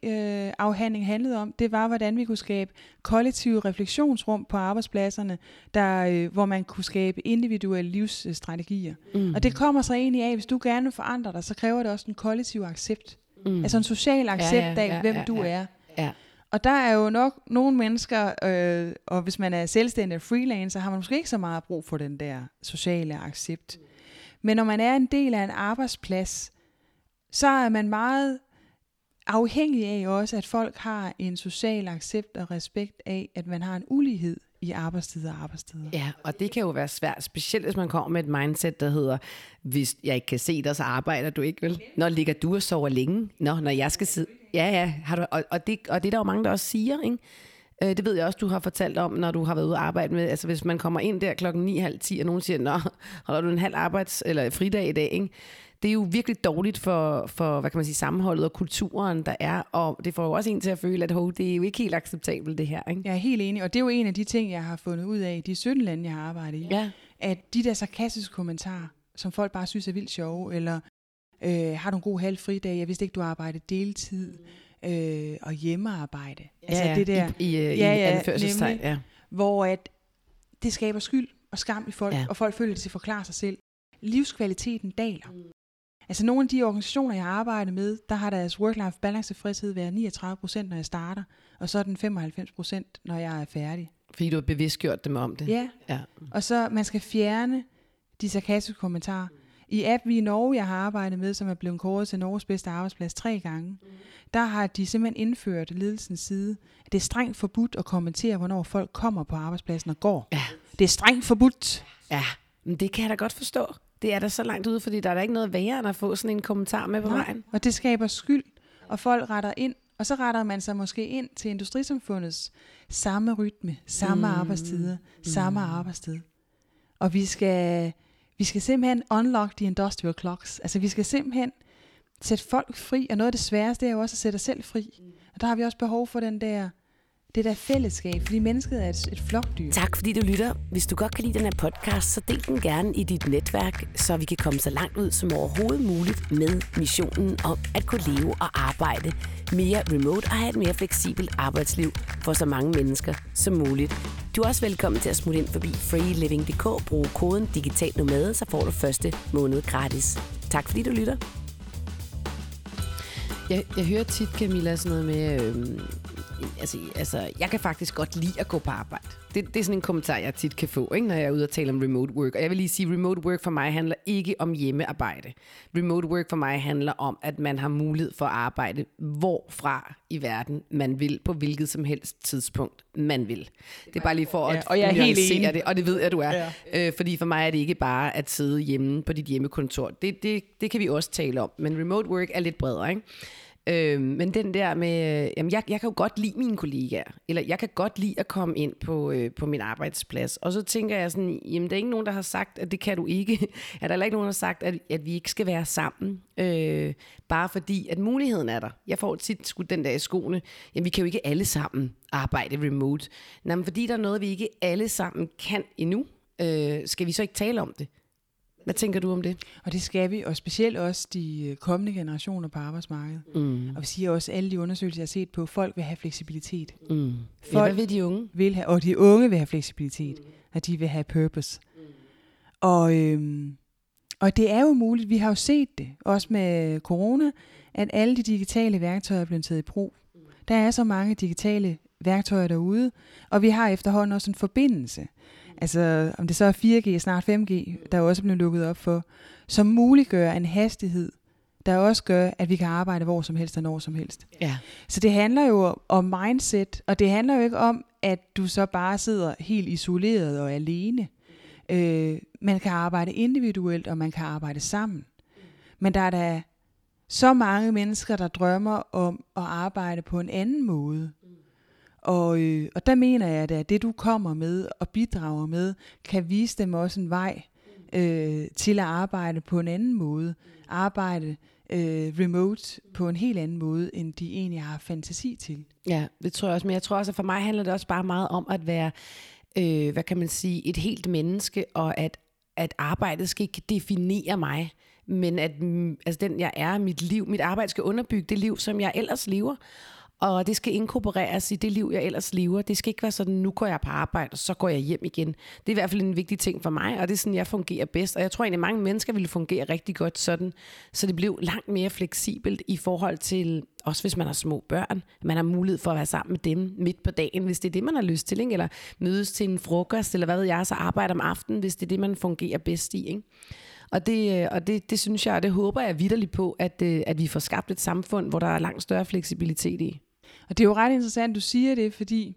afhandling handlede om, det var, hvordan vi kunne skabe kollektive refleksionsrum på arbejdspladserne, der, øh, hvor man kunne skabe individuelle livsstrategier. Mm. Og det kommer så egentlig af, hvis du gerne vil forandre dig, så kræver det også en kollektiv accept. Mm. Altså en social accept ja, ja, ja, af, hvem ja, du ja. er. Ja. Og der er jo nok nogle mennesker, øh, og hvis man er selvstændig og freelancer, har man måske ikke så meget brug for den der sociale accept. Men når man er en del af en arbejdsplads, så er man meget afhængig af også, at folk har en social accept og respekt af, at man har en ulighed i arbejdstider og arbejdstider. Ja, og det kan jo være svært, specielt hvis man kommer med et mindset, der hedder, hvis jeg ikke kan se dig, så arbejder du ikke, vel? Når ligger du og sover længe? Nå, når jeg skal sidde... Ja, ja, har du, og, og, det, og det er der jo mange, der også siger, ikke? Øh, det ved jeg også, du har fortalt om, når du har været ude og arbejde med, altså hvis man kommer ind der klokken 9.30, og nogen siger, nå, holder du en halv arbejds- eller fridag i dag, ikke? Det er jo virkelig dårligt for, for hvad kan man sige, sammenholdet og kulturen, der er, og det får jo også en til at føle, at oh, det er jo ikke helt acceptabelt det her. Ikke? Jeg er helt enig, og det er jo en af de ting, jeg har fundet ud af i de 17 lande, jeg har arbejdet i, ja. at de der sarkastiske kommentarer, som folk bare synes er vildt sjove, eller øh, har du en god halv fridag, jeg vidste ikke, du arbejder deltid, øh, og hjemmearbejde. Ja, altså det der, i, i, ja, ja, anførselstegn. Ja. Hvor at det skaber skyld og skam i folk, ja. og folk føler, at de forklare sig selv. Livskvaliteten daler. Altså nogle af de organisationer, jeg har arbejdet med, der har deres work-life balance fritid været 39 procent, når jeg starter, og så er den 95 procent, når jeg er færdig. Fordi du har bevidstgjort dem om det? Ja. ja. Og så man skal fjerne de sarkastiske kommentarer. I app vi i Norge, jeg har arbejdet med, som er blevet kåret til Norges bedste arbejdsplads tre gange, der har de simpelthen indført ledelsens side, at det er strengt forbudt at kommentere, hvornår folk kommer på arbejdspladsen og går. Ja. Det er strengt forbudt. Ja, men det kan jeg da godt forstå. Det er da så langt ude, fordi der er da ikke noget værre end at få sådan en kommentar med på Nej, vejen. og det skaber skyld, og folk retter ind, og så retter man sig måske ind til industrisamfundets samme rytme, samme mm. arbejdstider, mm. samme arbejdstid. Og vi skal, vi skal simpelthen unlock the industrial clocks. Altså vi skal simpelthen sætte folk fri, og noget af det sværeste er jo også at sætte os selv fri. Og der har vi også behov for den der det der fællesskab, fordi mennesket er et, et flokdyr. Tak fordi du lytter. Hvis du godt kan lide den her podcast, så del den gerne i dit netværk, så vi kan komme så langt ud som overhovedet muligt med missionen om at kunne leve og arbejde mere remote og have et mere fleksibelt arbejdsliv for så mange mennesker som muligt. Du er også velkommen til at smutte ind forbi freeliving.dk, bruge koden Digital Nomade, så får du første måned gratis. Tak fordi du lytter. Jeg, jeg hører tit, Camilla, sådan noget med... Øhm, altså, altså, jeg kan faktisk godt lide at gå på arbejde. Det, det er sådan en kommentar, jeg tit kan få, ikke, når jeg er ude og tale om remote work. Og jeg vil lige sige, remote work for mig handler ikke om hjemmearbejde. Remote work for mig handler om, at man har mulighed for at arbejde hvorfra i verden man vil, på hvilket som helst tidspunkt man vil. Det er bare lige for at ja, og jeg er helt enig. det, og det ved jeg, du er. Ja. Øh, fordi for mig er det ikke bare at sidde hjemme på dit hjemmekontor. Det, det, det kan vi også tale om, men remote work er lidt bredere, ikke? Øh, men den der med, øh, jamen jeg, jeg kan jo godt lide mine kollegaer, eller jeg kan godt lide at komme ind på, øh, på min arbejdsplads. Og så tænker jeg sådan, jamen der er ikke nogen, der har sagt, at det kan du ikke. er der heller ikke nogen, der har sagt, at, at vi ikke skal være sammen, øh, bare fordi, at muligheden er der. Jeg får tit skudt den der i skoene, jamen vi kan jo ikke alle sammen arbejde remote. Nej, men fordi der er noget, vi ikke alle sammen kan endnu, øh, skal vi så ikke tale om det? Hvad tænker du om det? Og det skal vi, og specielt også de øh, kommende generationer på arbejdsmarkedet. Mm. Og vi siger også, alle de undersøgelser, jeg har set på, folk vil have fleksibilitet. Mm. Folk ja, hvad vil de unge? Vil have, og de unge vil have fleksibilitet, mm. og de vil have purpose. Mm. Og, øhm, og det er jo muligt, vi har jo set det, også med corona, at alle de digitale værktøjer er blevet taget i brug. Der er så mange digitale værktøjer derude, og vi har efterhånden også en forbindelse altså om det så er 4G, snart 5G, der også er blevet lukket op for, som muliggør en hastighed, der også gør, at vi kan arbejde hvor som helst og når som helst. Ja. Så det handler jo om mindset, og det handler jo ikke om, at du så bare sidder helt isoleret og alene. Øh, man kan arbejde individuelt, og man kan arbejde sammen. Men der er der så mange mennesker, der drømmer om at arbejde på en anden måde. Og, øh, og der mener jeg, at det du kommer med og bidrager med, kan vise dem også en vej øh, til at arbejde på en anden måde. Arbejde øh, remote på en helt anden måde, end de egentlig har fantasi til. Ja, det tror jeg også. Men jeg tror også, at for mig handler det også bare meget om at være, øh, hvad kan man sige, et helt menneske, og at, at arbejdet skal ikke definere mig men at mm, altså den jeg er, mit liv, mit arbejde skal underbygge det liv, som jeg ellers lever. Og det skal inkorporeres i det liv, jeg ellers lever. Det skal ikke være sådan, nu går jeg på arbejde, og så går jeg hjem igen. Det er i hvert fald en vigtig ting for mig, og det er sådan, jeg fungerer bedst. Og jeg tror egentlig, at mange mennesker ville fungere rigtig godt sådan, så det blev langt mere fleksibelt i forhold til, også hvis man har små børn, man har mulighed for at være sammen med dem midt på dagen, hvis det er det, man har lyst til, ikke? eller mødes til en frokost, eller hvad ved jeg, så arbejde om aftenen, hvis det er det, man fungerer bedst i. Ikke? Og, det, øh, og det, det synes jeg, og det håber jeg vidderligt på, at, øh, at vi får skabt et samfund, hvor der er langt større fleksibilitet i. Og det er jo ret interessant, du siger det, fordi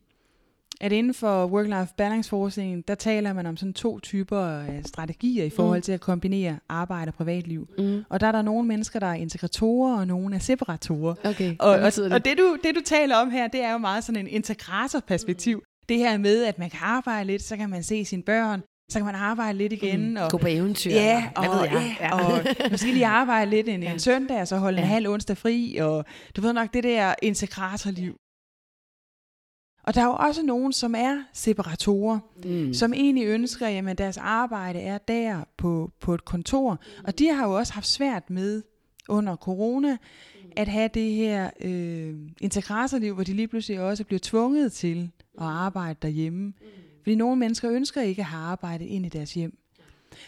at inden for work-life balance forskningen, der taler man om sådan to typer strategier i forhold mm. til at kombinere arbejde og privatliv. Mm. Og der er der nogle mennesker, der er integratorer, og nogle er separatorer. Okay. Og, og, det? og det, du, det du taler om her, det er jo meget sådan en integratorperspektiv. Mm. Det her med, at man kan arbejde lidt, så kan man se sine børn, så kan man arbejde lidt igen. Mm. Og, Gå på eventyr. Ja, og, ved jeg? Ja, og måske lige arbejde lidt en, ja. en søndag, og så holde ja. en halv onsdag fri, og du ved nok, det der integratorliv. Og der er jo også nogen, som er separatorer, mm. som egentlig ønsker, at deres arbejde er der på, på et kontor. Mm. Og de har jo også haft svært med under corona, at have det her øh, integratorliv, hvor de lige pludselig også bliver tvunget til at arbejde derhjemme. Mm. Fordi nogle mennesker ønsker ikke at have arbejde ind i deres hjem.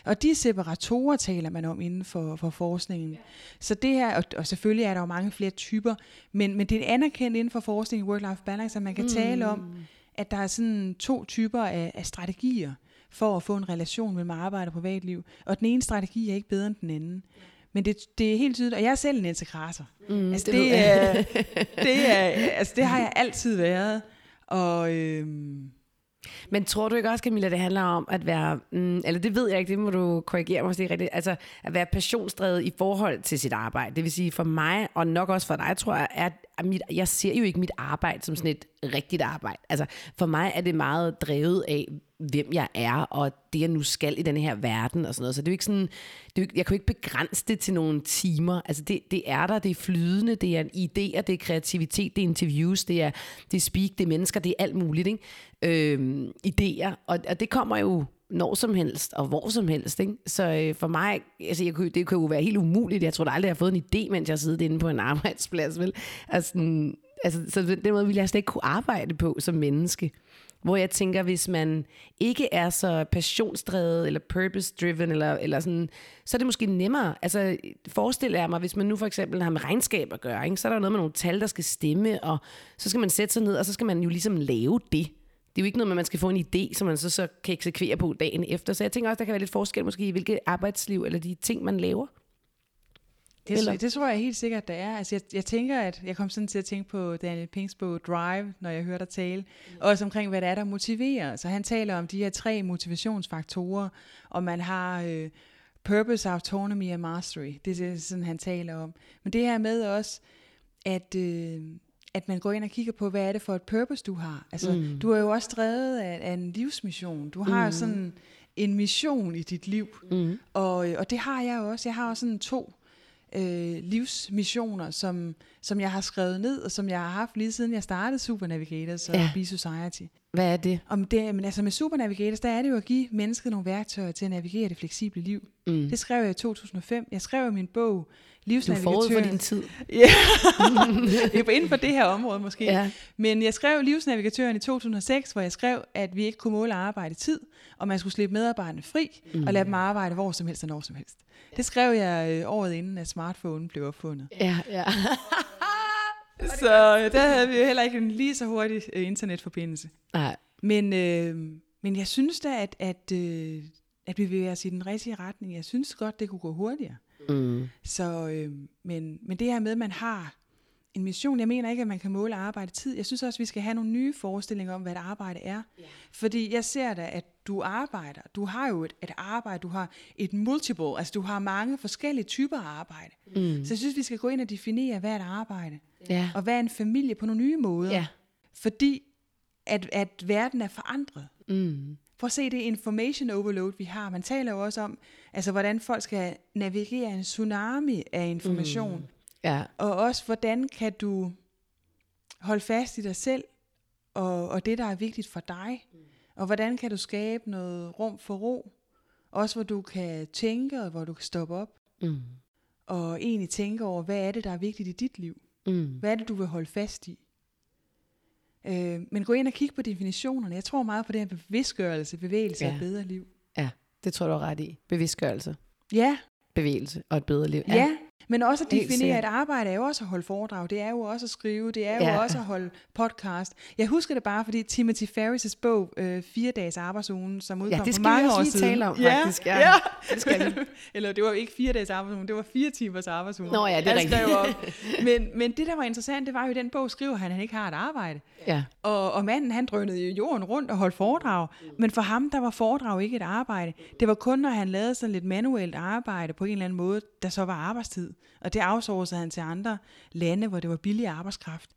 Og de separatorer taler man om inden for, for forskningen. Så det her, og, og selvfølgelig er der jo mange flere typer, men, men det er anerkendt inden for forskning i work-life balance, at man kan mm. tale om, at der er sådan to typer af, af strategier for at få en relation mellem arbejde og privatliv. Og den ene strategi er ikke bedre end den anden. Men det, det er helt tydeligt, og jeg er selv en integrator. Mm, altså, det, det, er, det, er, altså, det har jeg altid været. Og, øhm, men tror du ikke også, Camilla, det handler om at være, mm, eller det ved jeg ikke, det må du korrigere mig, det er rigtigt, altså at være passionsdrevet i forhold til sit arbejde. Det vil sige for mig, og nok også for dig, tror jeg, at mit, jeg ser jo ikke mit arbejde som sådan et rigtigt arbejde. Altså for mig er det meget drevet af, hvem jeg er, og det jeg nu skal i den her verden og sådan noget. Så det er jo ikke sådan, det er jo, jeg kan jo ikke begrænse det til nogle timer. Altså det, det er der, det er flydende, det er idéer, det er kreativitet, det er interviews, det er, det er speak, det er mennesker, det er alt muligt. Ikke? Øhm, idéer, og, og det kommer jo når som helst og hvor som helst. Ikke? Så øh, for mig, altså, jeg, det kan jo være helt umuligt. Jeg tror da aldrig, jeg har fået en idé, mens jeg sidder inde på en arbejdsplads. Vel? Altså, Altså, så den måde ville jeg slet ikke kunne arbejde på som menneske. Hvor jeg tænker, hvis man ikke er så passionsdrevet, eller purpose-driven, eller, eller sådan, så er det måske nemmere. Altså, forestil jeg mig, hvis man nu for eksempel har med regnskab at gøre, ikke? så er der noget med nogle tal, der skal stemme, og så skal man sætte sig ned, og så skal man jo ligesom lave det. Det er jo ikke noget med, at man skal få en idé, som man så, så kan eksekvere på dagen efter. Så jeg tænker også, der kan være lidt forskel måske i, hvilket arbejdsliv eller de ting, man laver. Det, Eller? det tror jeg helt sikkert, der er. Altså, jeg, jeg tænker, at jeg kom sådan til at tænke på Daniel Pinks bog Drive, når jeg hører dig tale. Mm. Også omkring, hvad det er, der motiverer. Så han taler om de her tre motivationsfaktorer, og man har øh, purpose, autonomy og mastery. Det er sådan, han taler om. Men det her med også, at... Øh, at man går ind og kigger på, hvad er det for et purpose, du har. Altså, mm. du er jo også drevet af, af en livsmission. Du har mm. sådan en mission i dit liv. Mm. Og, og det har jeg også. Jeg har også sådan to øh, livsmissioner, som, som jeg har skrevet ned, og som jeg har haft lige siden jeg startede Super Navigators og ja. Be Society. Hvad er det? Om det men altså med Super Navigators, der er det jo at give mennesket nogle værktøjer til at navigere det fleksible liv. Mm. Det skrev jeg i 2005. Jeg skrev min bog, Livsnavigatør. Du for din tid. Ja, jeg er inden for det her område måske. Ja. Men jeg skrev Livsnavigatøren i 2006, hvor jeg skrev, at vi ikke kunne måle arbejde tid, og man skulle slippe medarbejderne fri, mm. og lade dem arbejde hvor som helst og når som helst. Det skrev jeg øh, året inden, at smartphone blev opfundet. Ja, ja. så der havde vi jo heller ikke en lige så hurtig øh, internetforbindelse. Nej. Men, øh, men jeg synes da, at, at, øh, at vi vil os i den rigtige retning. Jeg synes godt, det kunne gå hurtigere. Mm. Så, øh, men, men det her med, at man har en mission, jeg mener ikke, at man kan måle arbejde tid. Jeg synes også, at vi skal have nogle nye forestillinger om, hvad et arbejde er. Yeah. Fordi jeg ser da, at du arbejder. Du har jo et, et arbejde, du har et multiple, altså du har mange forskellige typer af arbejde. Mm. Så jeg synes, vi skal gå ind og definere, hvad er et arbejde. Yeah. Og hvad er en familie på nogle nye måder. Yeah. Fordi at, at verden er forandret. Mm. Prøv at se det information overload, vi har. Man taler jo også om, altså hvordan folk skal navigere en tsunami af information. Mm. Ja. Og også, hvordan kan du holde fast i dig selv, og, og det, der er vigtigt for dig. Mm. Og hvordan kan du skabe noget rum for ro. Også hvor du kan tænke, og hvor du kan stoppe op. Mm. Og egentlig tænke over, hvad er det, der er vigtigt i dit liv? Mm. Hvad er det, du vil holde fast i? Øh, men gå ind og kig på definitionerne. Jeg tror meget på det her bevidstgørelse, bevægelse ja. og bedre liv. Ja, det tror du er ret i. Bevidstgørelse. Ja. Bevægelse og et bedre liv. Ja, ja men også at definere, at arbejde er jo også at holde foredrag, det er jo også at skrive, det er jo ja. også at holde podcast. Jeg husker det bare, fordi Timothy Ferris' bog, øh, Fire dages arbejdsugen, som udkom ja, for mange år siden. tale om, faktisk. Ja, ja. det skal vi. Eller det var ikke fire dages arbejdsugen, det var fire timers arbejdsugen. Nå ja, det er rigtigt. men, men det, der var interessant, det var jo, i den bog skriver han, at han ikke har et arbejde. Ja. Og, og manden, han drønede jorden rundt og holdt foredrag. Men for ham, der var foredrag ikke et arbejde. Det var kun, når han lavede sådan lidt manuelt arbejde på en eller anden måde, der så var arbejdstid. Og det outsourcede han til andre lande, hvor det var billig arbejdskraft.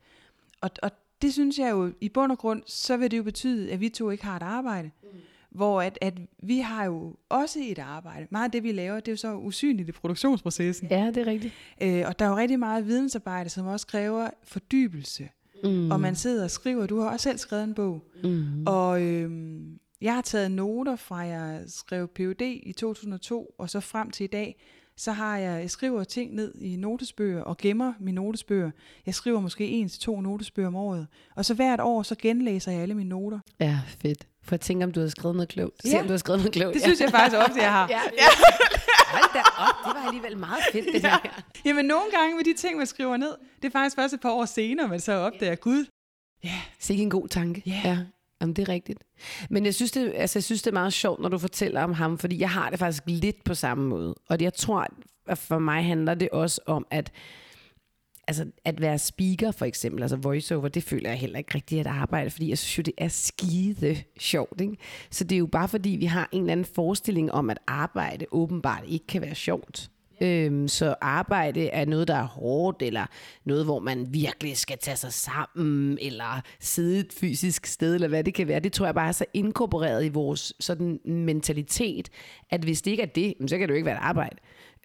Og, og det synes jeg jo, i bund og grund, så vil det jo betyde, at vi to ikke har et arbejde. Mm. Hvor at, at vi har jo også et arbejde. Meget af det, vi laver, det er jo så usynligt i produktionsprocessen. Ja, det er rigtigt. Øh, og der er jo rigtig meget vidensarbejde, som også kræver fordybelse. Mm. Og man sidder og skriver. Du har også selv skrevet en bog. Mm. Og øh, jeg har taget noter fra, jeg skrev PhD i 2002, og så frem til i dag, så har jeg, jeg skriver ting ned i notesbøger og gemmer mine notesbøger. Jeg skriver måske en til to notesbøger om året. Og så hvert år, så genlæser jeg alle mine noter. Ja, fedt. For at tænke, om du har skrevet noget klogt. Se, ja. om du har skrevet noget klogt. Det synes jeg faktisk ofte, jeg har. ja. ja. Hold da op, det var alligevel meget fedt, det ja. her. Jamen, nogle gange med de ting, man skriver ned, det er faktisk først et par år senere, man så opdager, gud, ja. Sikke en god tanke. Ja. ja. Jamen, det er rigtigt. Men jeg synes, det, altså, jeg synes, det er meget sjovt, når du fortæller om ham, fordi jeg har det faktisk lidt på samme måde. Og jeg tror, at for mig handler det også om, at altså at være speaker for eksempel, altså voiceover, det føler jeg heller ikke rigtigt at arbejde, fordi jeg synes jo, det er skide sjovt. Ikke? Så det er jo bare fordi, vi har en eller anden forestilling om, at arbejde åbenbart ikke kan være sjovt. Øhm, så arbejde er noget, der er hårdt, eller noget, hvor man virkelig skal tage sig sammen, eller sidde et fysisk sted, eller hvad det kan være. Det tror jeg bare er så inkorporeret i vores sådan mentalitet, at hvis det ikke er det, så kan det jo ikke være et arbejde.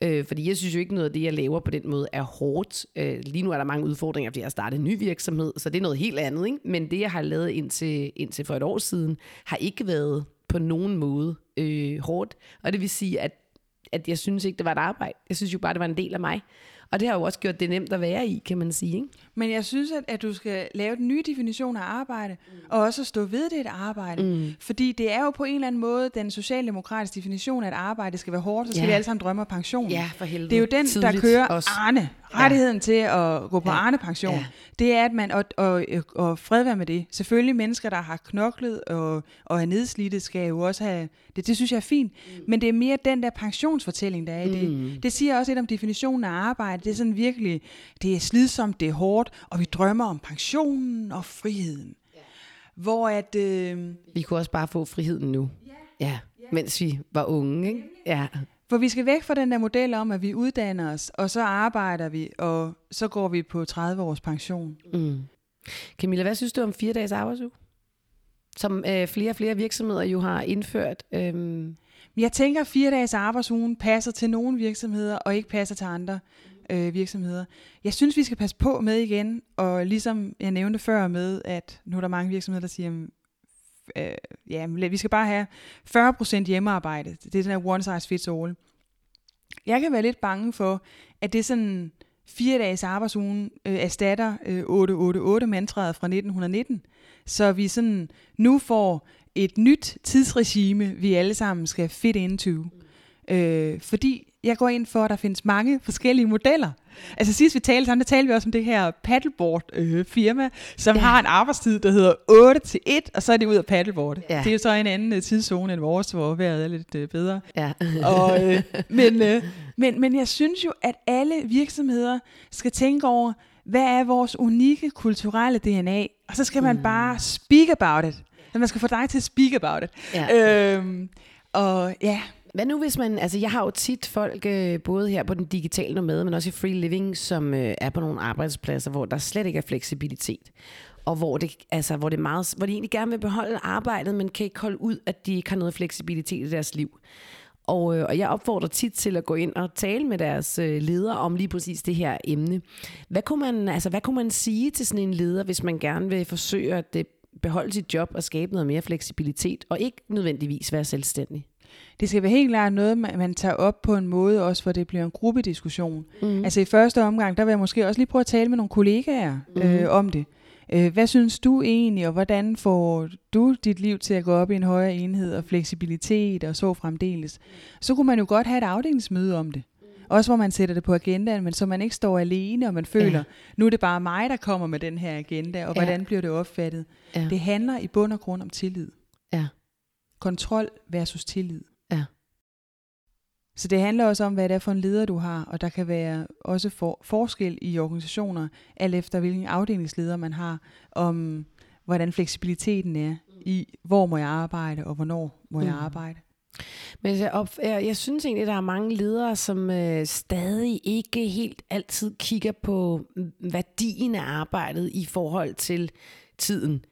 Øh, fordi jeg synes jo ikke noget af det, jeg laver på den måde, er hårdt. Øh, lige nu er der mange udfordringer, fordi jeg har startet en ny virksomhed, så det er noget helt andet. Ikke? Men det, jeg har lavet indtil, indtil for et år siden, har ikke været på nogen måde øh, hårdt. Og det vil sige, at at jeg synes ikke, det var et arbejde. Jeg synes jo bare, det var en del af mig. Og det har jo også gjort det nemt at være i, kan man sige. Ikke? Men jeg synes, at, at du skal lave den nye definition af arbejde, mm. og også stå ved det et arbejde. Mm. Fordi det er jo på en eller anden måde den socialdemokratiske definition af et arbejde skal være hårdt, så skal ja. vi alle sammen drømme om pension. Ja, for helvede. Det er jo den, Tidligt der kører også. Arne. Rettigheden ja. til at gå på ja. Arne-pension. Ja. Det er, at man, og, og, og fred være med det. Selvfølgelig mennesker, der har knoklet og, og er nedslidte, skal jo også have, det, det synes jeg er fint. Mm. Men det er mere den der pensionsfortælling, der er i det. Mm. Det siger også lidt om definitionen af arbejde. Det er sådan virkelig, det er slidsomt, det er hårdt, og vi drømmer om pensionen og friheden. Ja. Hvor at... Øh, vi kunne også bare få friheden nu. Ja. ja. Mens vi var unge, ikke? Ja. For vi skal væk fra den der model om, at vi uddanner os, og så arbejder vi, og så går vi på 30 års pension. Mm. Camilla, hvad synes du om fire dages arbejdsuge? Som øh, flere og flere virksomheder jo har indført. Øhm. Jeg tænker, at fire dages arbejdsugen passer til nogle virksomheder, og ikke passer til andre øh, virksomheder. Jeg synes, vi skal passe på med igen, og ligesom jeg nævnte før med, at nu er der mange virksomheder, der siger, øh, ja, vi skal bare have 40% hjemmearbejde. Det er den her one size fits all. Jeg kan være lidt bange for, at det er sådan fire dages arbejdsugen øh, erstatter øh, 888 mantraet fra 1919. Så vi sådan nu får et nyt tidsregime, vi alle sammen skal fit into. Øh, fordi jeg går ind for, at der findes mange forskellige modeller. Altså sidst vi talte sammen, der talte vi også om det her paddleboard øh, firma, som ja. har en arbejdstid, der hedder 8 til 1, og så er det ud af paddleboard. Ja. Det er jo så en anden uh, tidszone end vores, hvor vejret er lidt uh, bedre. Ja. og, øh, men, øh, men, men jeg synes jo, at alle virksomheder skal tænke over, hvad er vores unikke kulturelle DNA? Og så skal man mm. bare speak about it. Man skal få dig til at speak about it. Ja. Øhm, og ja, hvad nu hvis man, altså jeg har jo tit folk, øh, både her på den digitale nomade, men også i free living, som øh, er på nogle arbejdspladser, hvor der slet ikke er fleksibilitet. Og hvor det, altså, hvor, det er meget, hvor de egentlig gerne vil beholde arbejdet, men kan ikke holde ud, at de ikke har noget fleksibilitet i deres liv. Og, øh, og jeg opfordrer tit til at gå ind og tale med deres øh, ledere om lige præcis det her emne. Hvad kunne, man, altså, hvad kunne man sige til sådan en leder, hvis man gerne vil forsøge at øh, beholde sit job og skabe noget mere fleksibilitet, og ikke nødvendigvis være selvstændig? Det skal være helt klart noget, man tager op på en måde også, hvor det bliver en gruppediskussion. Mm. Altså i første omgang, der vil jeg måske også lige prøve at tale med nogle kollegaer mm. øh, om det. Øh, hvad synes du egentlig, og hvordan får du dit liv til at gå op i en højere enhed og fleksibilitet og så fremdeles? Så kunne man jo godt have et afdelingsmøde om det. Også hvor man sætter det på agendaen, men så man ikke står alene, og man føler, ja. nu er det bare mig, der kommer med den her agenda, og ja. hvordan bliver det opfattet? Ja. Det handler i bund og grund om tillid. Ja. Kontrol versus tillid. Så det handler også om, hvad det er for en leder, du har, og der kan være også for, forskel i organisationer, alt efter hvilken afdelingsleder man har, om hvordan fleksibiliteten er i, hvor må jeg arbejde, og hvornår må mm. jeg arbejde. Men jeg, op, jeg, jeg synes egentlig, at der er mange ledere, som øh, stadig ikke helt altid kigger på værdien af arbejdet i forhold til tiden.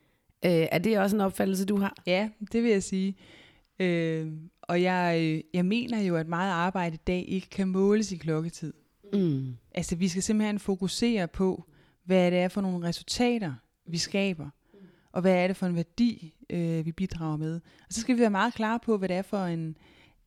Øh, er det også en opfattelse, du har? Ja, det vil jeg sige. Øh, og jeg, øh, jeg mener jo, at meget arbejde i dag ikke kan måles i klokketid. Mm. Altså vi skal simpelthen fokusere på, hvad det er for nogle resultater, vi skaber. Og hvad er det for en værdi, øh, vi bidrager med. Og så skal vi være meget klare på, hvad det er for en,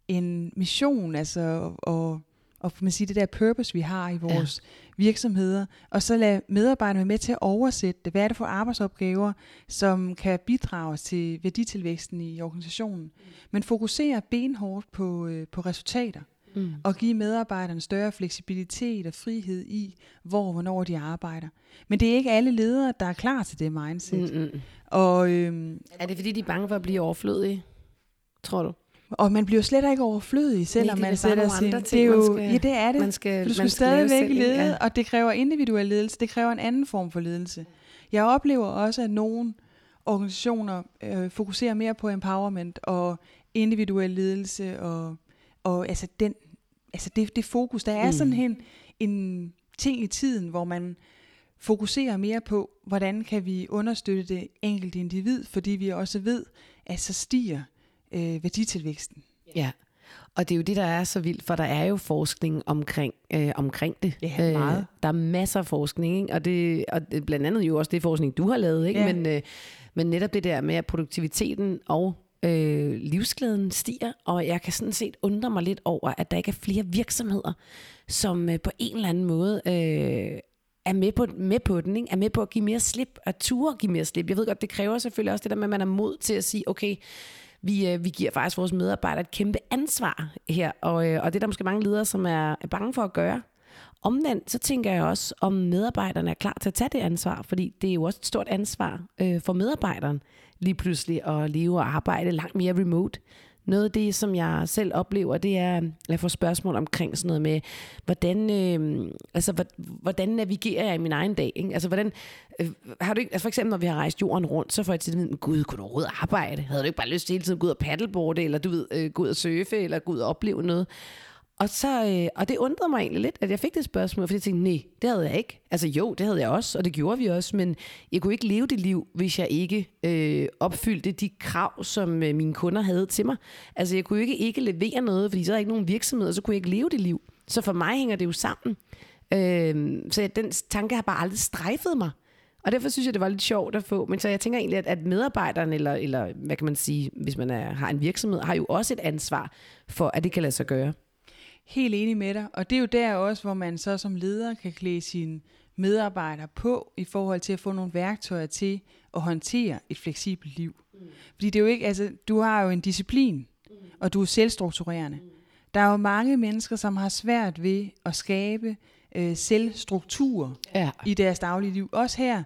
en mission, altså og, og man sige, det der purpose, vi har i vores ja. Virksomheder, og så lade medarbejderne være med til at oversætte det. Hvad er det for arbejdsopgaver, som kan bidrage til værditilvæksten i organisationen? Mm. Men fokusere benhårdt på, øh, på resultater. Mm. og give medarbejderne større fleksibilitet og frihed i, hvor og hvornår de arbejder. Men det er ikke alle ledere, der er klar til det mindset. Mm-mm. Og, øhm, er det fordi, de er bange for at blive overflødige, tror du? Og man bliver slet ikke overflødig, selvom Nej, man sætter sin... Det er jo, skal, ja, det er det. Man skal, du skal, man skal stadigvæk lede, ja. og det kræver individuel ledelse. Det kræver en anden form for ledelse. Jeg oplever også, at nogle organisationer øh, fokuserer mere på empowerment og individuel ledelse og, og altså den, altså det, det fokus. Der er mm. sådan en, en ting i tiden, hvor man fokuserer mere på, hvordan kan vi understøtte det enkelte individ, fordi vi også ved, at så stiger øh, værditilvæksten. Ja. Og det er jo det, der er så vildt, for der er jo forskning omkring, øh, omkring det. Ja, meget. Øh, der er masser af forskning, ikke? Og, det, og det, blandt andet jo også det forskning, du har lavet. Ikke? Ja. Men, øh, men netop det der med, at produktiviteten og Øh, livsglæden stiger, og jeg kan sådan set undre mig lidt over, at der ikke er flere virksomheder, som øh, på en eller anden måde øh, er med på, med på den, ikke? er med på at give mere slip, at ture give mere slip. Jeg ved godt, det kræver selvfølgelig også det der med, at man er mod til at sige, okay, vi, øh, vi giver faktisk vores medarbejdere et kæmpe ansvar her, og, øh, og det er der måske mange ledere, som er, er bange for at gøre. Omvendt, så tænker jeg også, om medarbejderne er klar til at tage det ansvar, fordi det er jo også et stort ansvar øh, for medarbejderen lige pludselig at leve og arbejde langt mere remote. Noget af det, som jeg selv oplever, det er, at jeg får spørgsmål omkring sådan noget med, hvordan, øh, altså, hvordan navigerer jeg i min egen dag? Ikke? Altså, hvordan, øh, har du ikke, altså for eksempel, når vi har rejst jorden rundt, så får jeg til at gud, kunne du overhovedet arbejde? Havde du ikke bare lyst til hele tiden at gå ud og paddleboarde, eller du ved, øh, gå ud og surfe, eller gå ud og opleve noget? Og, så, øh, og det undrede mig egentlig lidt, at jeg fik det spørgsmål, fordi jeg tænkte, nej, det havde jeg ikke. Altså jo, det havde jeg også, og det gjorde vi også, men jeg kunne ikke leve det liv, hvis jeg ikke øh, opfyldte de krav, som øh, mine kunder havde til mig. Altså jeg kunne ikke ikke levere noget, fordi så er jeg ikke nogen virksomhed, og så kunne jeg ikke leve det liv. Så for mig hænger det jo sammen. Øh, så den tanke har bare aldrig strejfet mig. Og derfor synes jeg, det var lidt sjovt at få. Men så jeg tænker egentlig, at, at medarbejderen, eller, eller hvad kan man sige, hvis man er, har en virksomhed, har jo også et ansvar for, at det kan lade sig gøre. Helt enig med dig. Og det er jo der også, hvor man så som leder kan klæde sine medarbejdere på i forhold til at få nogle værktøjer til at håndtere et fleksibelt liv. Mm. Fordi det er jo ikke, altså, du har jo en disciplin, mm. og du er selvstrukturerende. Mm. Der er jo mange mennesker, som har svært ved at skabe øh, selvstruktur ja. i deres daglige liv. Også her,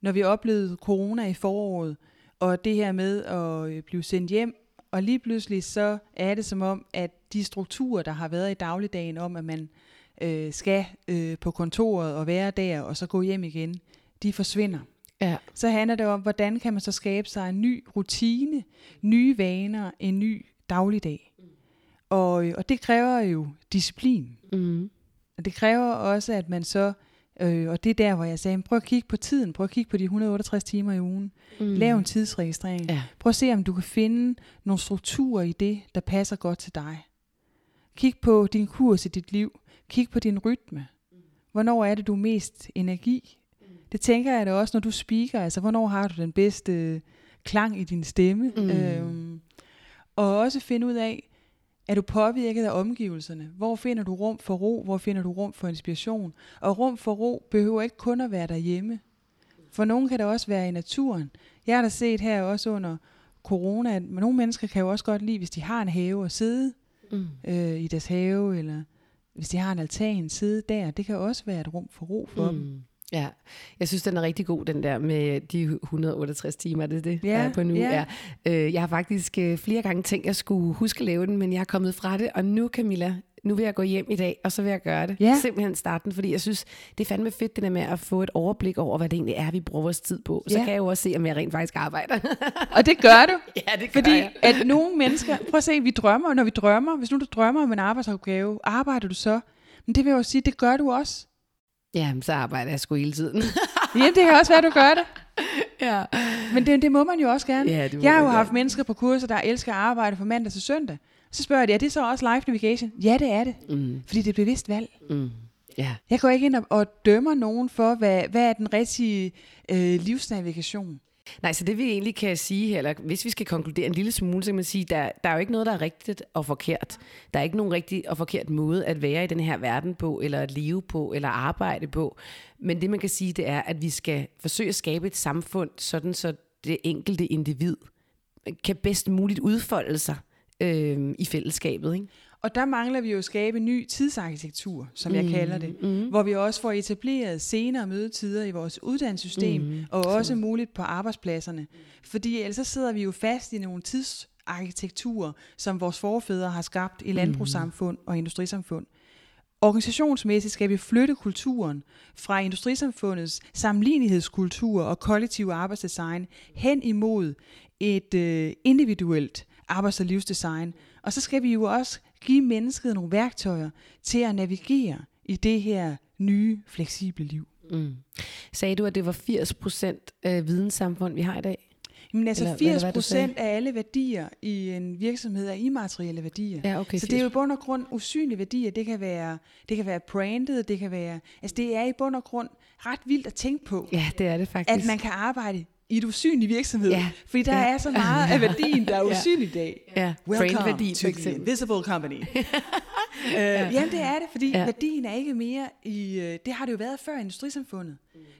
når vi oplevede corona i foråret, og det her med at øh, blive sendt hjem og lige pludselig så er det som om, at de strukturer, der har været i dagligdagen om, at man øh, skal øh, på kontoret og være der, og så gå hjem igen, de forsvinder. Ja. Så handler det om, hvordan kan man så skabe sig en ny rutine, nye vaner, en ny dagligdag. Og, øh, og det kræver jo disciplin. Mm. Og det kræver også, at man så Øh, og det er der, hvor jeg sagde, prøv at kigge på tiden, prøv at kigge på de 168 timer i ugen. Mm. Lav en tidsregistrering. Ja. Prøv at se, om du kan finde nogle strukturer i det, der passer godt til dig. Kig på din kurs i dit liv. Kig på din rytme. Hvornår er det, du er mest energi? Det tænker jeg da også, når du speaker. Altså, hvornår har du den bedste klang i din stemme? Mm. Øhm, og også finde ud af, er du påvirket af omgivelserne? Hvor finder du rum for ro? Hvor finder du rum for inspiration? Og rum for ro behøver ikke kun at være derhjemme. For nogen kan det også være i naturen. Jeg har da set her også under corona, at nogle mennesker kan jo også godt lide, hvis de har en have, at sidde mm. øh, i deres have, eller hvis de har en altan, sidde der. Det kan også være et rum for ro for mm. dem. Ja, jeg synes, den er rigtig god, den der med de 168 timer, er det det, ja, er på nu? Ja. Ja. Øh, jeg har faktisk øh, flere gange tænkt, at jeg skulle huske at lave den, men jeg er kommet fra det, og nu, Camilla, nu vil jeg gå hjem i dag, og så vil jeg gøre det. Ja. Simpelthen starten, fordi jeg synes, det er fandme fedt, det der med at få et overblik over, hvad det egentlig er, vi bruger vores tid på. Så ja. kan jeg jo også se, om jeg rent faktisk arbejder. og det gør du. Ja, det gør Fordi jeg. at nogle mennesker, prøv at se, vi drømmer, når vi drømmer, hvis nu du drømmer om en arbejdsopgave, arbejder du så? Men det vil jeg jo sige, det gør du også. Ja, så arbejder jeg sgu hele tiden. Jamen, det kan også være, du gør det. ja. Men det, det må man jo også gerne. Ja, jeg har jo haft mennesker på kurser, der elsker at arbejde fra mandag til søndag. Så spørger jeg, er det så også live navigation? Ja, det er det. Mm. Fordi det er bevidst valg. Mm. Yeah. Jeg går ikke ind og, og dømmer nogen for, hvad, hvad er den rigtige øh, livsnavigation. Nej, så det vi egentlig kan sige eller hvis vi skal konkludere en lille smule, så kan man sige, der, der er jo ikke noget, der er rigtigt og forkert. Der er ikke nogen rigtig og forkert måde at være i den her verden på, eller at leve på, eller arbejde på. Men det man kan sige, det er, at vi skal forsøge at skabe et samfund, sådan så det enkelte individ kan bedst muligt udfolde sig øh, i fællesskabet. Ikke? Og der mangler vi jo at skabe ny tidsarkitektur, som mm, jeg kalder det, mm. hvor vi også får etableret senere mødetider i vores uddannelsessystem, mm, og også så. muligt på arbejdspladserne. Fordi ellers sidder vi jo fast i nogle tidsarkitekturer, som vores forfædre har skabt i landbrugssamfund og industrisamfund. Organisationsmæssigt skal vi flytte kulturen fra industrisamfundets sammenlignelighedskultur og kollektiv arbejdsdesign hen imod et øh, individuelt arbejds- og livsdesign. Og så skal vi jo også give mennesket nogle værktøjer til at navigere i det her nye, fleksible liv. Mm. Sagde du, at det var 80 procent videnssamfund, vi har i dag? Men altså eller, 80 procent af alle værdier i en virksomhed er immaterielle værdier. Ja, okay, så det er jo i bund og grund usynlige værdier. Det kan være, det kan være branded, det kan være... Altså det er i bund og grund ret vildt at tænke på. Ja, det er det faktisk. At man kan arbejde i et usynlig virksomhed. Ja. Fordi der Ja. er så meget af værdien, der er usynlig i dag. Ja, Welcome brandværdi to the. Invisible Company. uh, jamen det er det, fordi Ja. værdien er ikke mere i, øh, det har det jo været før i industrisamfundet.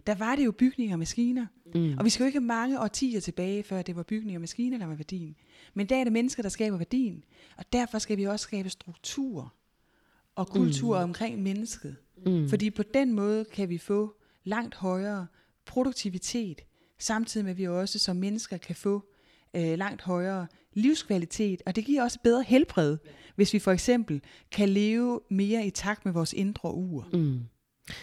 Der var det jo bygninger og maskiner. Mm. Og vi skal jo ikke mange årtier tilbage, før det var bygninger og maskiner, der var værdien. Men der er det mennesker, der skaber værdien. Og derfor skal vi også skabe struktur og kultur mm. omkring mennesket. Mm. Fordi på den måde kan vi få langt højere produktivitet, samtidig med at vi også som mennesker kan få øh, langt højere livskvalitet, og det giver også bedre helbred, hvis vi for eksempel kan leve mere i takt med vores indre ur. Mm.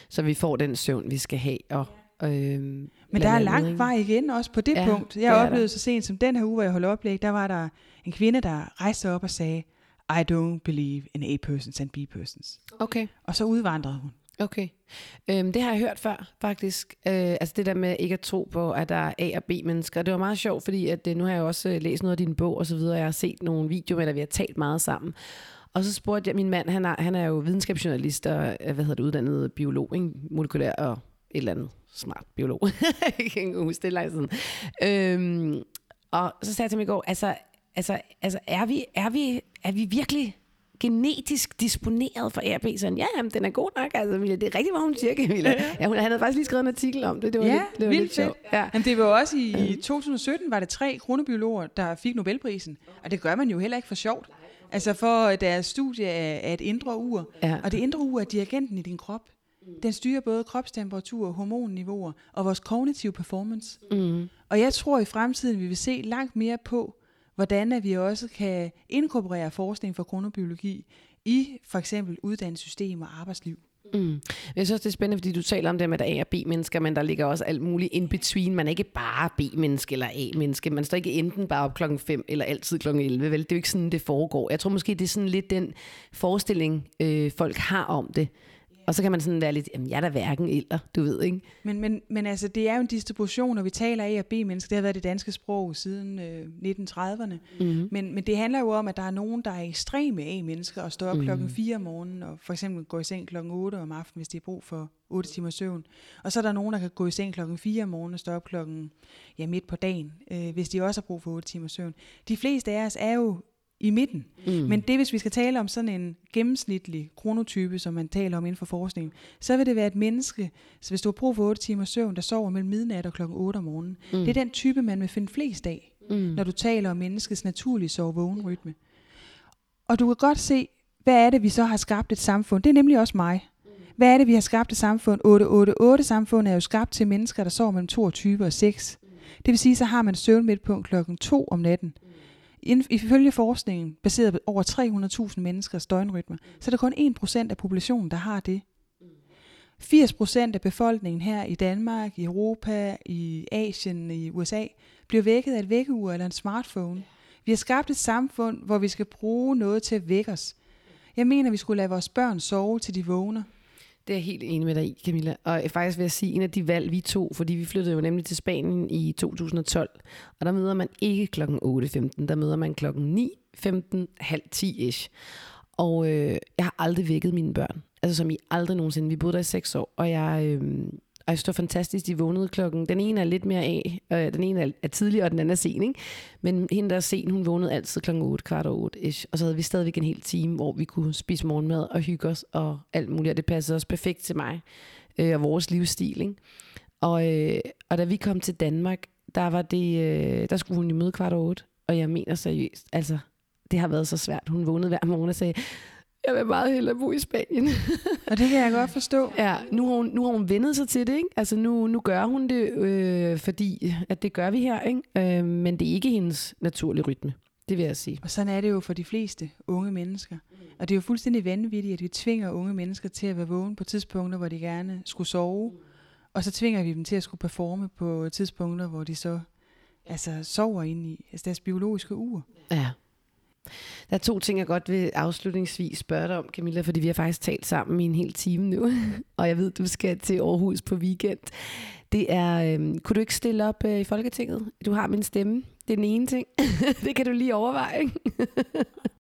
Så vi får den søvn, vi skal have. Og, øh, Men der er lang vej igen også på det Ja, punkt. det Jeg der. oplevede så sent som den her uge, hvor jeg holdt oplæg, der var der en kvinde, der rejste op og sagde, I don't believe in A-persons and B-persons. Okay. Og så udvandrede hun. Okay. Øhm, det har jeg hørt før, faktisk. Øh, altså det der med ikke at tro på, at der er A- og B-mennesker. Det var meget sjovt, fordi at, øh, nu har jeg også øh, læst noget af din bog og så videre. Jeg har set nogle videoer med dig, vi har talt meget sammen. Og så spurgte jeg min mand, han er, han er jo videnskabsjournalist og øh, hvad hedder det, uddannet biolog, ikke? molekylær og et eller andet smart biolog. jeg kan ikke huske det er lang siden. Øhm, og så sagde jeg til ham i går, altså, altså, altså er, vi, er, vi, er vi virkelig genetisk disponeret for ARB? Sådan, ja, jamen, den er god nok. Altså, Emilia, det er rigtigt, hvad hun siger, Camilla. Ja, hun, havde faktisk lige skrevet en artikel om det. Det var Ja, lidt, det var lidt sjovt. Ja. Jamen, det var også i, i 2017, var det tre kronebiologer, der fik Nobelprisen. Og det gør man jo heller ikke for sjovt. Altså for deres studie af, af et indre ur. Ja. Og det indre ur er dirigenten i din krop. Den styrer både kropstemperatur, hormonniveauer og vores kognitive performance. Mm. Og jeg tror i fremtiden, vi vil se langt mere på, hvordan at vi også kan inkorporere forskning fra kronobiologi i for eksempel uddannelsessystem og arbejdsliv. Mm. Jeg synes også, det er spændende, fordi du taler om det med, at der er A- og B-mennesker, men der ligger også alt muligt in between. Man er ikke bare B-menneske eller A-menneske. Man står ikke enten bare op klokken 5 eller altid klokken 11. Vel? Det er jo ikke sådan, det foregår. Jeg tror måske, det er sådan lidt den forestilling, øh, folk har om det. Og så kan man sådan være lidt, jamen jeg er da hverken eller, du ved, ikke? Men, men, men altså, det er jo en distribution, og vi taler A og B-mennesker. Det har været det danske sprog siden øh, 1930'erne. Mm-hmm. Men, men det handler jo om, at der er nogen, der er ekstreme A-mennesker og står op mm. klokken 4 om morgenen, og for eksempel går i seng klokken 8 om aftenen, hvis de har brug for 8 timer søvn. Og så er der nogen, der kan gå i seng klokken 4 om morgenen og stå op klokken ja, midt på dagen, øh, hvis de også har brug for 8 timer søvn. De fleste af os er jo i midten. Mm. Men det, hvis vi skal tale om sådan en gennemsnitlig kronotype, som man taler om inden for forskningen, så vil det være et menneske, så hvis du har brug for 8 timer søvn, der sover mellem midnat og klokken 8 om morgenen. Mm. Det er den type, man vil finde flest af, mm. når du taler om menneskets naturlige sove-vågen-rytme. Og du kan godt se, hvad er det, vi så har skabt et samfund? Det er nemlig også mig. Hvad er det, vi har skabt et samfund? 888-samfundet er jo skabt til mennesker, der sover mellem 22 og 6. Det vil sige, så har man søvn midt på klokken 2 om natten. Ifølge forskningen, baseret på over 300.000 menneskers døgnrytme, så er det kun 1% af populationen, der har det. 80% af befolkningen her i Danmark, i Europa, i Asien, i USA, bliver vækket af et vækkeur eller en smartphone. Vi har skabt et samfund, hvor vi skal bruge noget til at vække os. Jeg mener, vi skulle lade vores børn sove, til de vågner. Det er jeg helt enig med dig i, Camilla. Og faktisk vil jeg sige, en af de valg, vi tog, fordi vi flyttede jo nemlig til Spanien i 2012, og der møder man ikke klokken 8.15, der møder man klokken 9.15, halv 10-ish. Og øh, jeg har aldrig vækket mine børn. Altså som I aldrig nogensinde. Vi boede der i seks år, og jeg... Øh, jeg synes, det var fantastisk, de vågnede klokken. Den ene er lidt mere af, øh, den ene er, er tidlig, og den anden er sen, ikke? Men hende, der er sen, hun vågnede altid klokken 8, kvart over 8 ish. Og så havde vi stadigvæk en hel time, hvor vi kunne spise morgenmad og hygge os og alt muligt. Og det passede også perfekt til mig øh, og vores livsstil, ikke? Og, øh, og da vi kom til Danmark, der, var det, øh, der skulle hun jo møde kvart over 8. Og jeg mener seriøst, altså, det har været så svært. Hun vågnede hver morgen og sagde, jeg vil meget hellere bo i Spanien. Og det kan jeg godt forstå. Ja, nu har hun, nu har hun vendet sig til det, ikke? Altså nu, nu gør hun det, øh, fordi at det gør vi her, ikke? Øh, men det er ikke hendes naturlige rytme, det vil jeg sige. Og sådan er det jo for de fleste unge mennesker. Og det er jo fuldstændig vanvittigt, at vi tvinger unge mennesker til at være vågne på tidspunkter, hvor de gerne skulle sove. Og så tvinger vi dem til at skulle performe på tidspunkter, hvor de så altså, sover ind i altså deres biologiske ur. Ja. Der er to ting, jeg godt vil afslutningsvis spørge dig om, Camilla, fordi vi har faktisk talt sammen i en hel time nu, og jeg ved, du skal til Aarhus på weekend. Det er, øh, kunne du ikke stille op øh, i Folketinget? Du har min stemme. Det er den ene ting. det kan du lige overveje.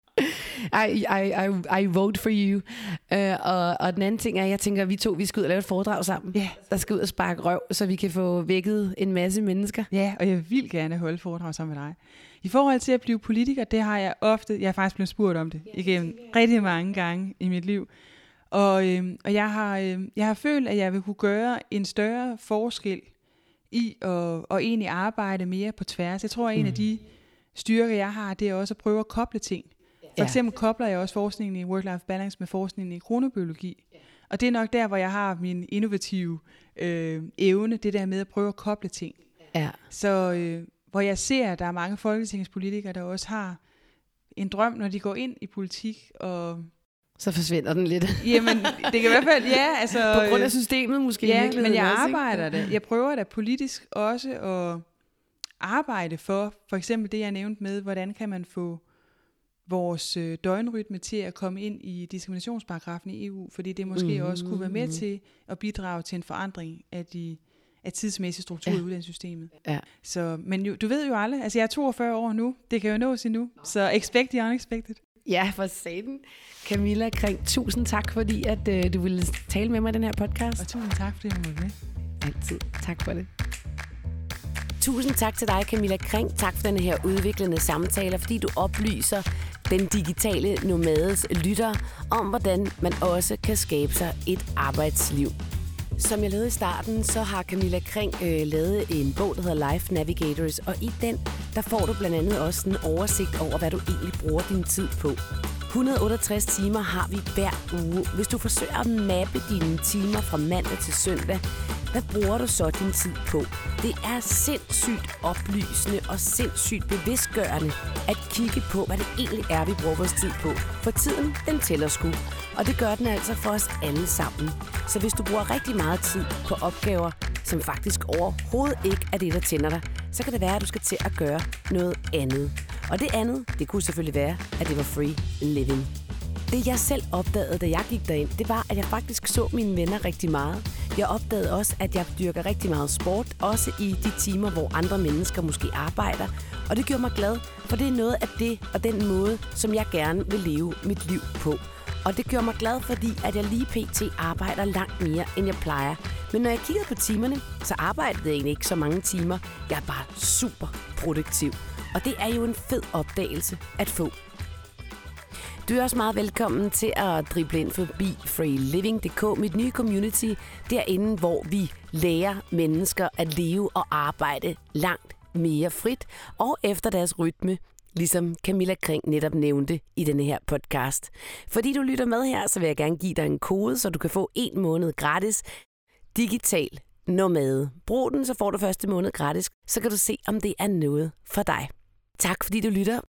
I, I, I, I vote for you. Uh, og, og den anden ting er, at jeg tænker, at vi to vi skal ud og lave et foredrag sammen. Ja. Der skal ud og sparke røv, så vi kan få vækket en masse mennesker. Ja, og jeg vil gerne holde foredrag sammen med dig. I forhold til at blive politiker, det har jeg ofte, jeg har faktisk blevet spurgt om det igennem rigtig mange gange i mit liv. Og, øh, og jeg, har, øh, jeg har følt, at jeg vil kunne gøre en større forskel i at, at egentlig arbejde mere på tværs. Jeg tror, at en mm. af de styrker, jeg har, det er også at prøve at koble ting. For eksempel kobler jeg også forskningen i work-life balance med forskningen i kronobiologi. Og det er nok der, hvor jeg har min innovative øh, evne, det der med at prøve at koble ting. Ja. Så øh, hvor jeg ser, at der er mange folketingspolitikere, der også har en drøm, når de går ind i politik, og så forsvinder den lidt. Jamen, det kan i hvert fald, ja. Altså, På grund af systemet måske. Ja, men jeg også, arbejder det. Jeg prøver da politisk også at arbejde for, for eksempel det, jeg nævnte med, hvordan kan man få vores øh, døgnrytme til at komme ind i diskriminationsparagrafen i EU, fordi det måske mm-hmm. også kunne være med til at bidrage til en forandring af de af tidsmæssig struktur ja. i uddannelsessystemet. Ja. Så, men jo, du ved jo aldrig, altså jeg er 42 år nu, det kan jo nås endnu, så expect the unexpected. Ja, for satan. Camilla Kring, tusind tak, fordi at, øh, du ville tale med mig i den her podcast. Og tusind tak, fordi du var med. Altid. Tak for det. Tusind tak til dig, Camilla Kring. Tak for den her udviklende samtale, fordi du oplyser den digitale nomades lytter om, hvordan man også kan skabe sig et arbejdsliv. Som jeg lavede i starten, så har Camilla Kring øh, lavet en bog, der hedder Life Navigators, og i den, der får du blandt andet også en oversigt over, hvad du egentlig bruger din tid på. 168 timer har vi hver uge. Hvis du forsøger at mappe dine timer fra mandag til søndag, hvad bruger du så din tid på? Det er sindssygt oplysende og sindssygt bevidstgørende at kigge på, hvad det egentlig er, vi bruger vores tid på. For tiden, den tæller sgu. Og det gør den altså for os alle sammen. Så hvis du bruger rigtig meget tid på opgaver, som faktisk overhovedet ikke er det, der tænder dig, så kan det være, at du skal til at gøre noget andet. Og det andet, det kunne selvfølgelig være, at det var free living. Det jeg selv opdagede, da jeg gik derind, det var, at jeg faktisk så mine venner rigtig meget. Jeg opdagede også, at jeg dyrker rigtig meget sport, også i de timer, hvor andre mennesker måske arbejder. Og det gjorde mig glad, for det er noget af det og den måde, som jeg gerne vil leve mit liv på. Og det gør mig glad, fordi at jeg lige pt. arbejder langt mere, end jeg plejer. Men når jeg kigger på timerne, så arbejder jeg egentlig ikke så mange timer. Jeg er bare super produktiv. Og det er jo en fed opdagelse at få. Du er også meget velkommen til at drible ind forbi freeliving.dk, mit nye community, derinde, hvor vi lærer mennesker at leve og arbejde langt mere frit og efter deres rytme, ligesom Camilla Kring netop nævnte i denne her podcast. Fordi du lytter med her, så vil jeg gerne give dig en kode, så du kan få en måned gratis digital nomade. Brug den, så får du første måned gratis, så kan du se, om det er noget for dig. Tak fordi du lytter.